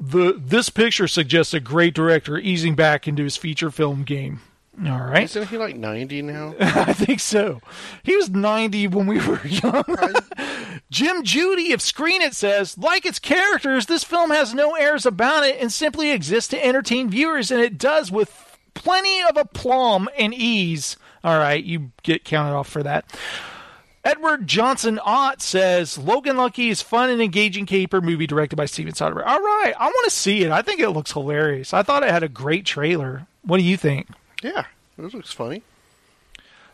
The this picture suggests a great director easing back into his feature film game. All right. Isn't he like 90 now? (laughs) I think so. He was 90 when we (laughs) were young. Jim Judy of Screen It says, like its characters, this film has no airs about it and simply exists to entertain viewers, and it does with plenty of aplomb and ease. All right, you get counted off for that. Edward Johnson Ott says Logan Lucky is fun and engaging caper movie directed by Steven Soderbergh. All right, I want to see it. I think it looks hilarious. I thought it had a great trailer. What do you think? yeah, this looks funny.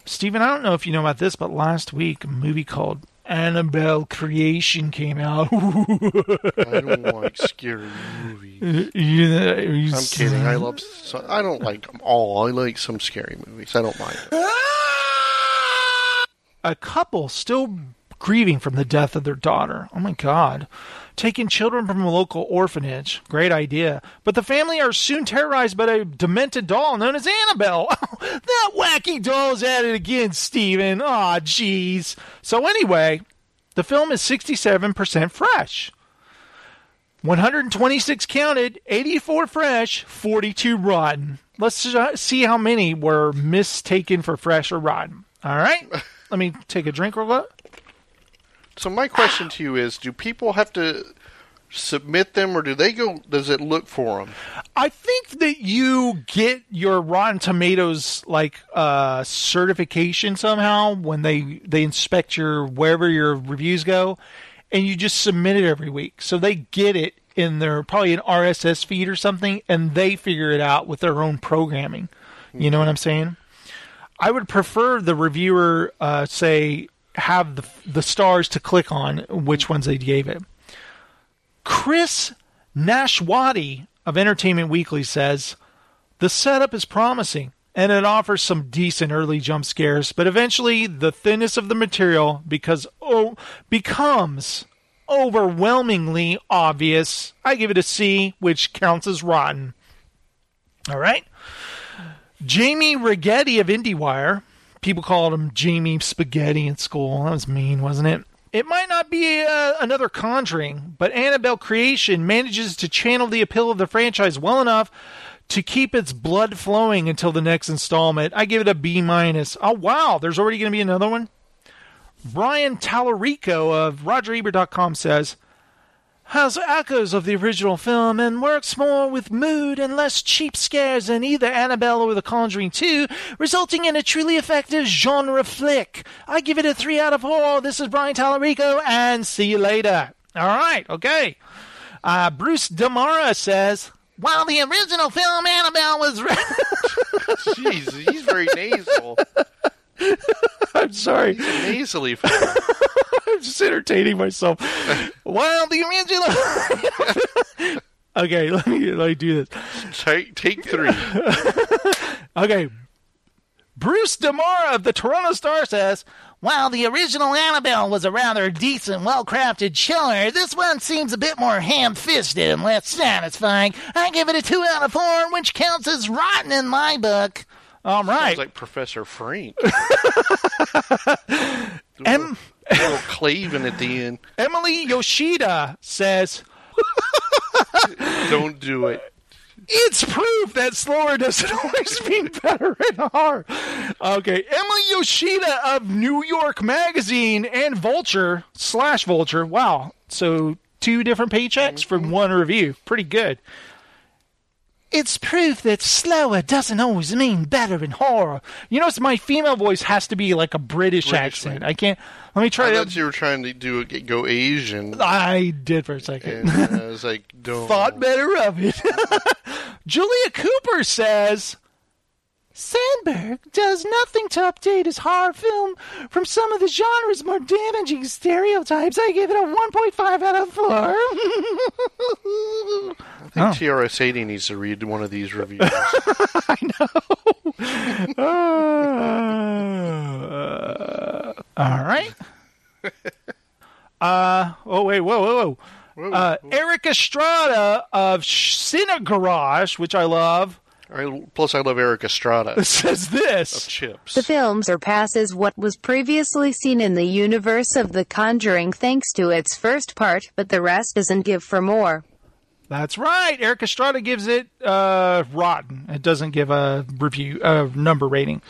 Steven, I don't know if you know about this, but last week a movie called Annabelle Creation came out. (laughs) I don't like scary movies. You- you- I'm kidding. I love. Some, I don't like them all. I like some scary movies. I don't mind. Them. a couple still grieving from the death of their daughter. Oh my God. Taking children from a local orphanage. Great idea. But the family are soon terrorized by a demented doll known as Annabelle. (laughs) that wacky doll's at it again, Steven. Aw, jeez. So, anyway, the film is 67% fresh. 126 counted, 84 fresh, 42 rotten. Let's uh, see how many were mistaken for fresh or rotten. All right? (laughs) Let me take a drink real quick. So my question to you is: Do people have to submit them, or do they go? Does it look for them? I think that you get your Rotten Tomatoes like uh, certification somehow when they they inspect your wherever your reviews go, and you just submit it every week. So they get it in their probably an RSS feed or something, and they figure it out with their own programming. You know what I'm saying? I would prefer the reviewer uh, say have the the stars to click on which ones they gave it. Chris Nashawaty of Entertainment Weekly says the setup is promising and it offers some decent early jump scares, but eventually the thinness of the material because oh becomes overwhelmingly obvious. I give it a C, which counts as rotten. All right. Jamie Righetti of IndieWire. People called him Jamie Spaghetti in school. That was mean, wasn't it? It might not be uh, another Conjuring, but Annabelle Creation manages to channel the appeal of the franchise well enough to keep its blood flowing until the next installment. I give it a B minus. Oh wow, there's already going to be another one. Brian Tallarico of RogerEbert.com says, has echoes of the original film and works more with mood and less cheap scares than either Annabelle or The Conjuring 2, resulting in a truly effective genre flick. I give it a 3 out of 4. This is Brian Tallarico, and see you later. All right, okay. Uh, Bruce DeMara says, while the original film Annabelle was. (laughs) Jeez, he's very nasal. (laughs) I'm sorry. He's Nasally. (laughs) I'm just entertaining myself. (laughs) While the original. (laughs) okay, let me, let me do this. Take, take three. (laughs) Okay. Bruce DeMara of the Toronto Star says, while the original Annabelle was a rather decent, well-crafted chiller, this one seems a bit more ham-fisted and less satisfying. I give it a 2 out of 4, which counts as rotten in my book. All right. Sounds like Professor Frank. A little claving at the end. Emily Yoshida says, Don't do it. It's proof that slower doesn't (laughs) always mean better in horror. Okay, Emily Yoshida of New York Magazine and Vulture slash Vulture. Wow, so two different paychecks from mm-hmm. one review. Pretty good. It's proof that slower doesn't always mean better in horror. You notice my female voice has to be like a British, British accent. one. I can't. Let me try I thought you were trying to do go Asian. I did for a second. And uh, I was like, (laughs) don't. thought better of it. (laughs) Julia Cooper says Sandberg does nothing to update his horror film from some of the genre's more damaging stereotypes. I give it a 1.5 out of 4. (laughs) I think TRS 80 needs to read one of these reviews. (laughs) I know. uh, (laughs) all right. Uh, oh, wait, whoa, whoa, whoa. Uh, Eric Estrada of Cine Garage, which I love, I, plus, I love Eric Estrada. (laughs) says this. Chips. The film surpasses what was previously seen in the universe of The Conjuring thanks to its first part, but the rest doesn't give for more. That's right. Eric Estrada gives it uh, rotten. It doesn't give a review, a number rating.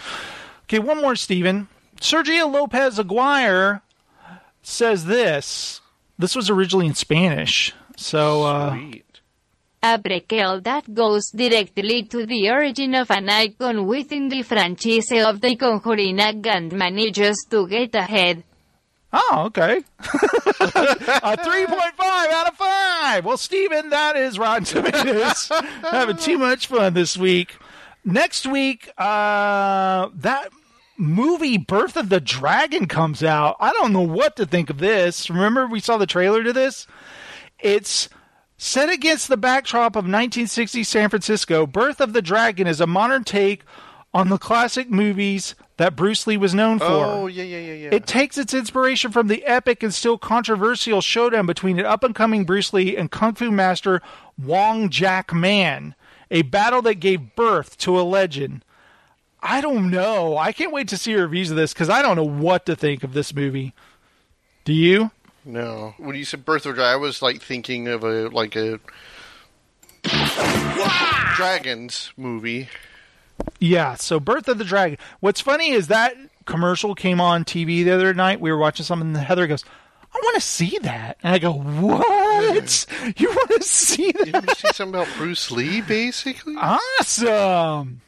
Okay, one more, Steven. Sergio Lopez Aguirre says this. This was originally in Spanish. So, uh, Sweet. A prequel that goes directly to the origin of an icon within the franchise of The Conjuring and manages to get ahead. oh, okay. (laughs) a 3.5 out of 5. Well, Steven, that is Rotten Tomatoes. (laughs) Having too much fun this week. Next week, uh, that movie Birth of the Dragon comes out. I don't know what to think of this. Remember, we saw the trailer to this? It's set against the backdrop of 1960 San Francisco. Birth of the Dragon is a modern take on the classic movies that Bruce Lee was known for. Oh yeah, yeah, yeah, yeah. It takes its inspiration from the epic and still controversial showdown between an up and coming Bruce Lee and Kung Fu master Wong Jack Man, a battle that gave birth to a legend. I don't know. I can't wait to see your reviews of this because I don't know what to think of this movie. Do you? No, when you said Birth of a Dragon, I was like thinking of a like a (coughs) dragons movie. Yeah, so Birth of the Dragon. What's funny is that commercial came on TV the other night. We were watching something, and Heather goes, I want to see that. And I go, What? (laughs) you want to see that? Didn't you see something about Bruce Lee, basically? Awesome.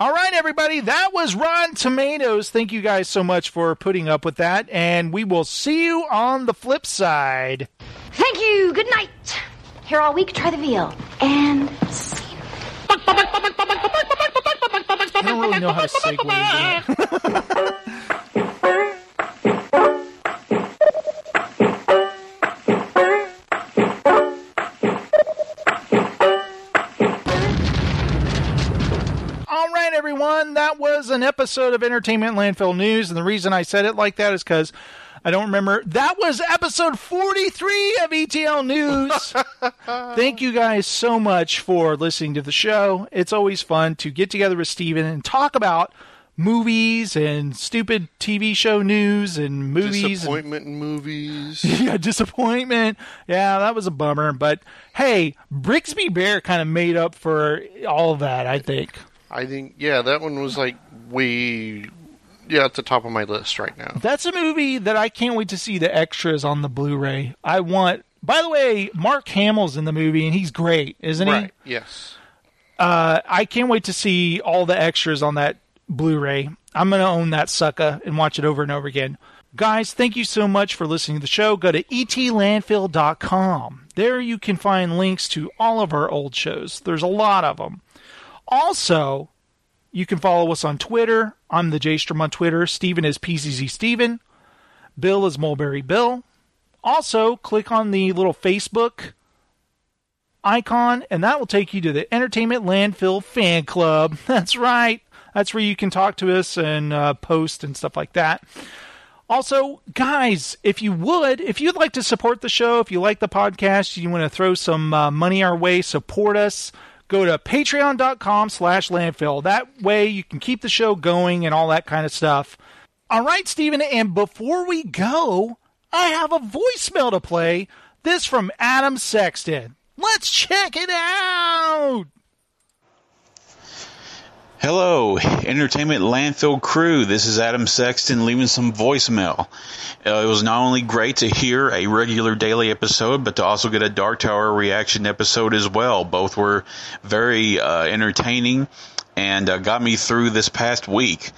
All right, everybody. That was Rotten Tomatoes. Thank you guys so much for putting up with that. And we will see you on the flip side. Thank you. Good night. Here all week, try the veal. And scene. I don't really know how to segue. (laughs) everyone. That was an episode of Entertainment Landfill News. And the reason I said it like that is because I don't remember. That was episode 43 of ETL News. (laughs) Thank you guys so much for listening to the show. It's always fun to get together with Steven and talk about movies and stupid TV show news and movies. and- Disappointment in movies. (laughs) yeah, disappointment. Yeah, that was a bummer. But hey, Brigsby Bear kind of made up for all of that, I think. I think yeah, that one was like way yeah at the top of my list right now. That's a movie that I can't wait to see the extras on the Blu-ray. I want. By the way, Mark Hamill's in the movie and he's great, isn't Right. Yes. Uh, I can't wait to see all the extras on that Blu-ray. I'm gonna own that sucker and watch it over and over again. Guys, thank you so much for listening to the show. Go to etlandfill.com. There you can find links to all of our old shows. There's a lot of them. Also, you can follow us on Twitter. I'm the J-Strom on Twitter. Steven is PCZ Steven. Bill is Mulberry Bill. Also, click on the little Facebook icon, and that will take you to the Entertainment Landfill Fan Club. (laughs) That's right. That's where you can talk to us and uh, post and stuff like that. Also, guys, if you would, if you'd like to support the show, if you like the podcast, you want to throw some uh, money our way, support us, go to patreon.com slash landfill. That way you can keep the show going and all that kind of stuff. All right, Steven, and before we go, I have a voicemail to play. This from Adam Sexton. Let's check it out. Hello, Entertainment Landfill crew. This is Adam Sexton leaving some voicemail. Uh, it was not only great to hear a regular daily episode, but to also get a Dark Tower reaction episode as well. Both were very uh, entertaining and uh, got me through this past week.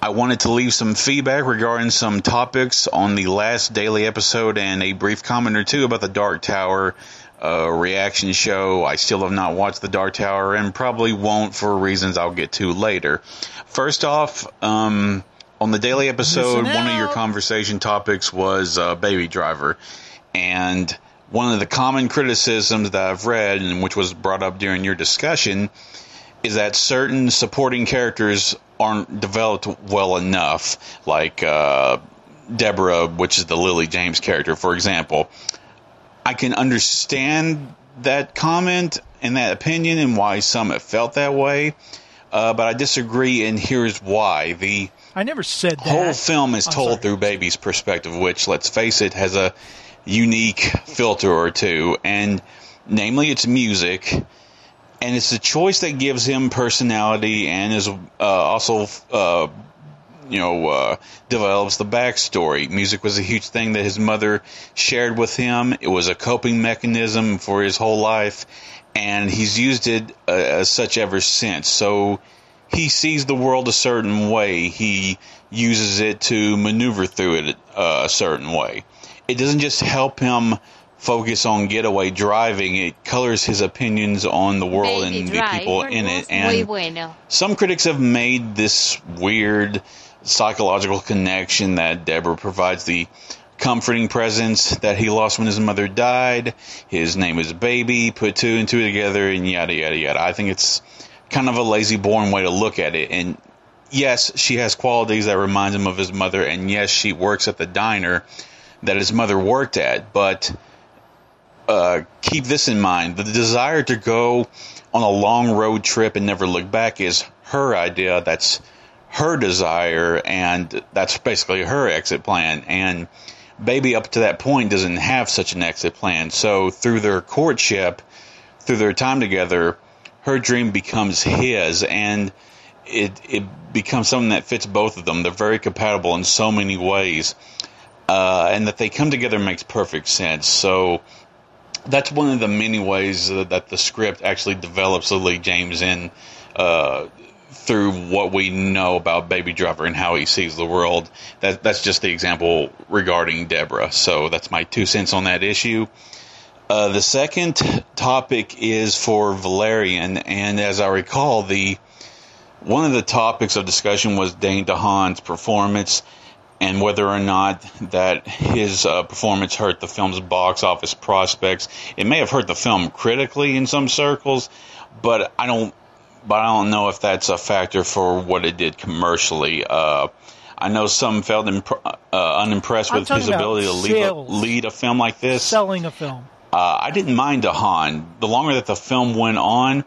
I wanted to leave some feedback regarding some topics on the last daily episode and a brief comment or two about the Dark Tower uh, reaction show. I still have not watched the Dark Tower and probably won't for reasons I'll get to later. First off, um, on the daily episode, Listen one of your conversation topics was uh, Baby Driver. And one of the common criticisms that I've read, and which was brought up during your discussion, is that certain supporting characters aren't developed well enough, like uh, Deborah, which is the Lily James character, for example. I can understand that comment and that opinion and why some have felt that way, uh, but I disagree, and here's why. The I never said that. whole film is I'm told sorry. through Baby's perspective, which, let's face it, has a unique filter or two, and namely its music. And it's the choice that gives him personality and is uh, also, uh, you know, uh, develops the backstory. Music was a huge thing that his mother shared with him. It was a coping mechanism for his whole life, and he's used it uh, as such ever since. So he sees the world a certain way. He uses it to maneuver through it uh, a certain way. It doesn't just help him focus on getaway driving, it colors his opinions on the world Baby and the people in it. And bueno. some critics have made this weird psychological connection that Deborah provides the comforting presence that he lost when his mother died. His name is Baby, put two and two together, and yada, yada, yada. I think it's kind of a lazy, boring way to look at it. And yes, she has qualities that remind him of his mother, and yes, she works at the diner that his mother worked at, but uh, keep this in mind: the desire to go on a long road trip and never look back is her idea. That's her desire, and that's basically her exit plan. And baby, up to that point, doesn't have such an exit plan. So through their courtship, through their time together, her dream becomes his, and it it becomes something that fits both of them. They're very compatible in so many ways, uh, and that they come together makes perfect sense. So that's one of the many ways that, the script actually develops Lily James in uh, through what we know about Baby Driver and how he sees the world. That that's just the example regarding Deborah. So that's my two cents on that issue. Uh, the second topic is for Valerian, and as I recall, the one of the topics of discussion was Dane DeHaan's performance and whether or not that his uh, performance hurt the film's box office prospects. It may have hurt the film critically in some circles, but I don't. But I don't know if that's a factor for what it did commercially. Uh, I know some felt imp- uh, unimpressed with his ability to lead a, lead a film like this. Selling a film. Uh, I didn't mind DeHaan. The longer that the film went on,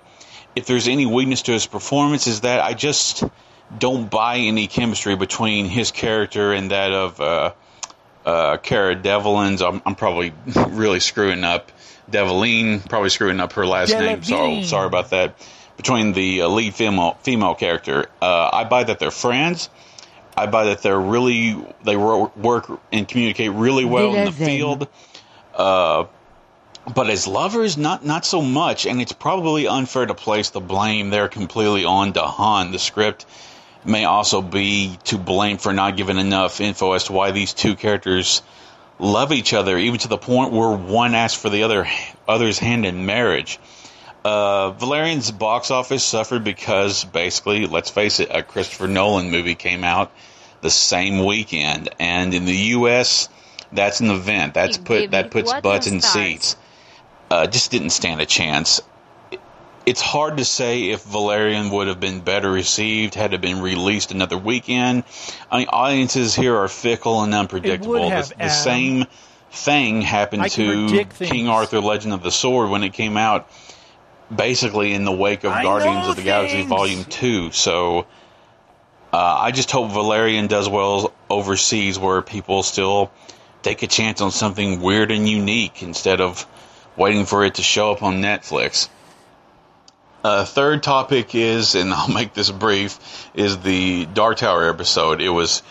if there's any weakness to his performance, is that I just don't buy any chemistry between his character and that of uh, uh, Cara Devlin's. I'm, I'm probably (laughs) really screwing up Develine, probably screwing up her last name. So sorry about that. Between the uh, lead female female character, uh, I buy that they're friends. I buy that they're really they wor- work and communicate really well in the field. Uh, but as lovers, not not so much, and it's probably unfair to place the blame there completely on DeHaan. The script may also be to blame for not giving enough info as to why these two characters love each other, even to the point where one asks for the other other's hand in marriage. Uh, Valerian's box office suffered because basically, let's face it, a Christopher Nolan movie came out the same weekend, and in the U.S., that's an event. That's He put that puts butts in start. seats. Uh, just didn't stand a chance. It's hard to say if Valerian would have been better received had it been released another weekend. I mean, audiences here are fickle and unpredictable. have, the, the Adam. same thing happened to King. Arthur: Legend of the Sword when it came out, basically in the wake of I Guardians of the Galaxy. Volume Two. So. Uh, I just hope Valerian does well overseas where people still take a chance on something weird and unique instead of waiting for it to show up on Netflix. Uh, third topic is, (laughs) and I'll make this brief, is the Dark Tower episode. It was,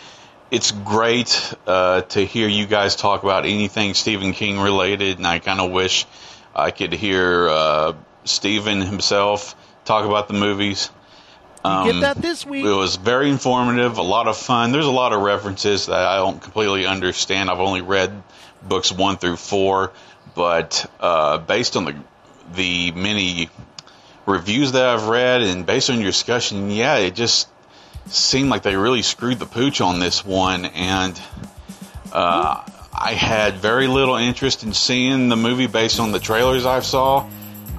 it's great uh, to hear you guys talk about anything Stephen King related, and I kind of wish I could hear uh, Stephen himself talk about the movies. You get that this week. It was very informative, a lot of fun. There's a lot of references that I don't completely understand. I've only read books one through four, but uh, based on the the many reviews that I've read and based on your discussion, yeah, it just seemed like they really screwed the pooch on this one, and uh, I had very little interest in seeing the movie based on the trailers I saw.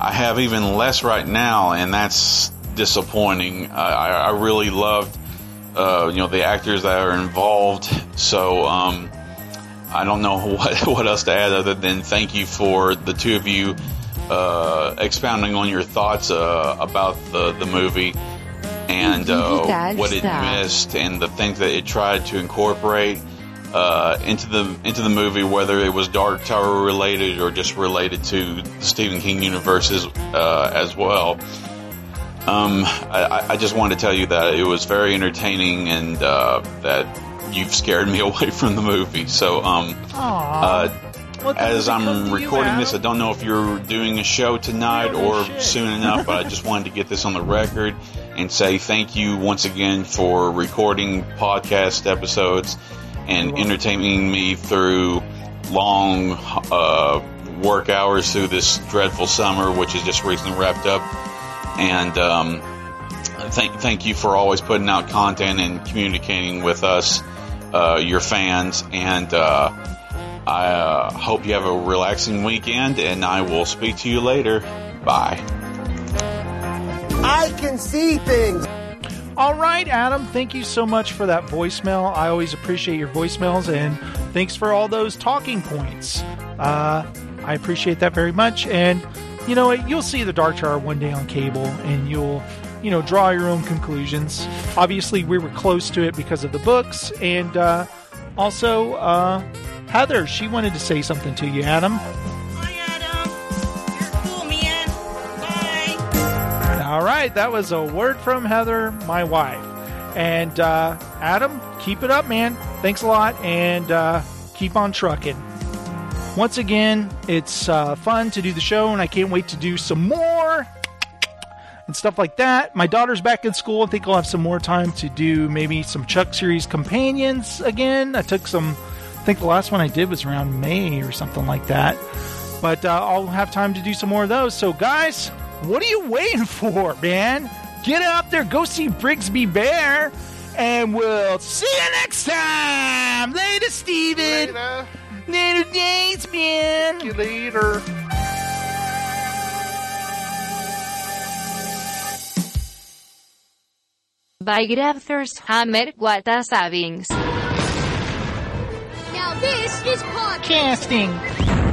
I have even less right now, and that's disappointing. I, I really loved, uh, you know, the actors that are involved. So um, I don't know (laughs) what what else to add other than thank you for the two of you uh, expounding on your thoughts uh, about the the movie and uh, what it missed and the things that it tried to incorporate uh, into the into the movie, whether it was Dark Tower related or just related to the Stephen King universes uh, as well. Um, I, I- just wanted to tell you that it was very entertaining and uh, that you've scared me (laughs) away from the movie. So, um, uh, as I'm come to you, recording this, I don't know if you're doing a show tonight or shit. soon enough, but I just wanted to get this on the record and say thank you once again for recording podcast episodes and entertaining me through long, uh, work hours through this dreadful summer, which is just recently wrapped up. And um, thank thank you for always putting out content and communicating with us, uh, your fans. And uh, I uh, hope you have a relaxing weekend. And I will speak to you later. Bye. I can see things. All right, Adam, thank you so much for that voicemail. I always appreciate your voicemails, and thanks for all those talking points. Uh, I appreciate that very much. And you know what? You'll see the Dark Tower one day on cable, and you'll, you know, draw your own conclusions. Obviously, we were close to it because of the books, and uh, also uh, Heather. She wanted to say something to you, Adam. Right, that was a word from Heather, my wife. And uh, Adam, keep it up, man. Thanks a lot, and uh, keep on trucking. Once again, it's uh, fun to do the show, and I can't wait to do some more and stuff like that. My daughter's back in school. I think I'll have some more time to do maybe some Chuck Series companions again. I took some, I think the last one I did was around May or something like that. But uh, I'll have time to do some more of those. So, guys, what are you waiting (laughs) for, man? Get out there, go see Brigsby Bear, and we'll see you next time. Later, Steven. Later. Later days, man. See you later. By Grafters Hammer Quata Savings. Now this is podcast. Casting.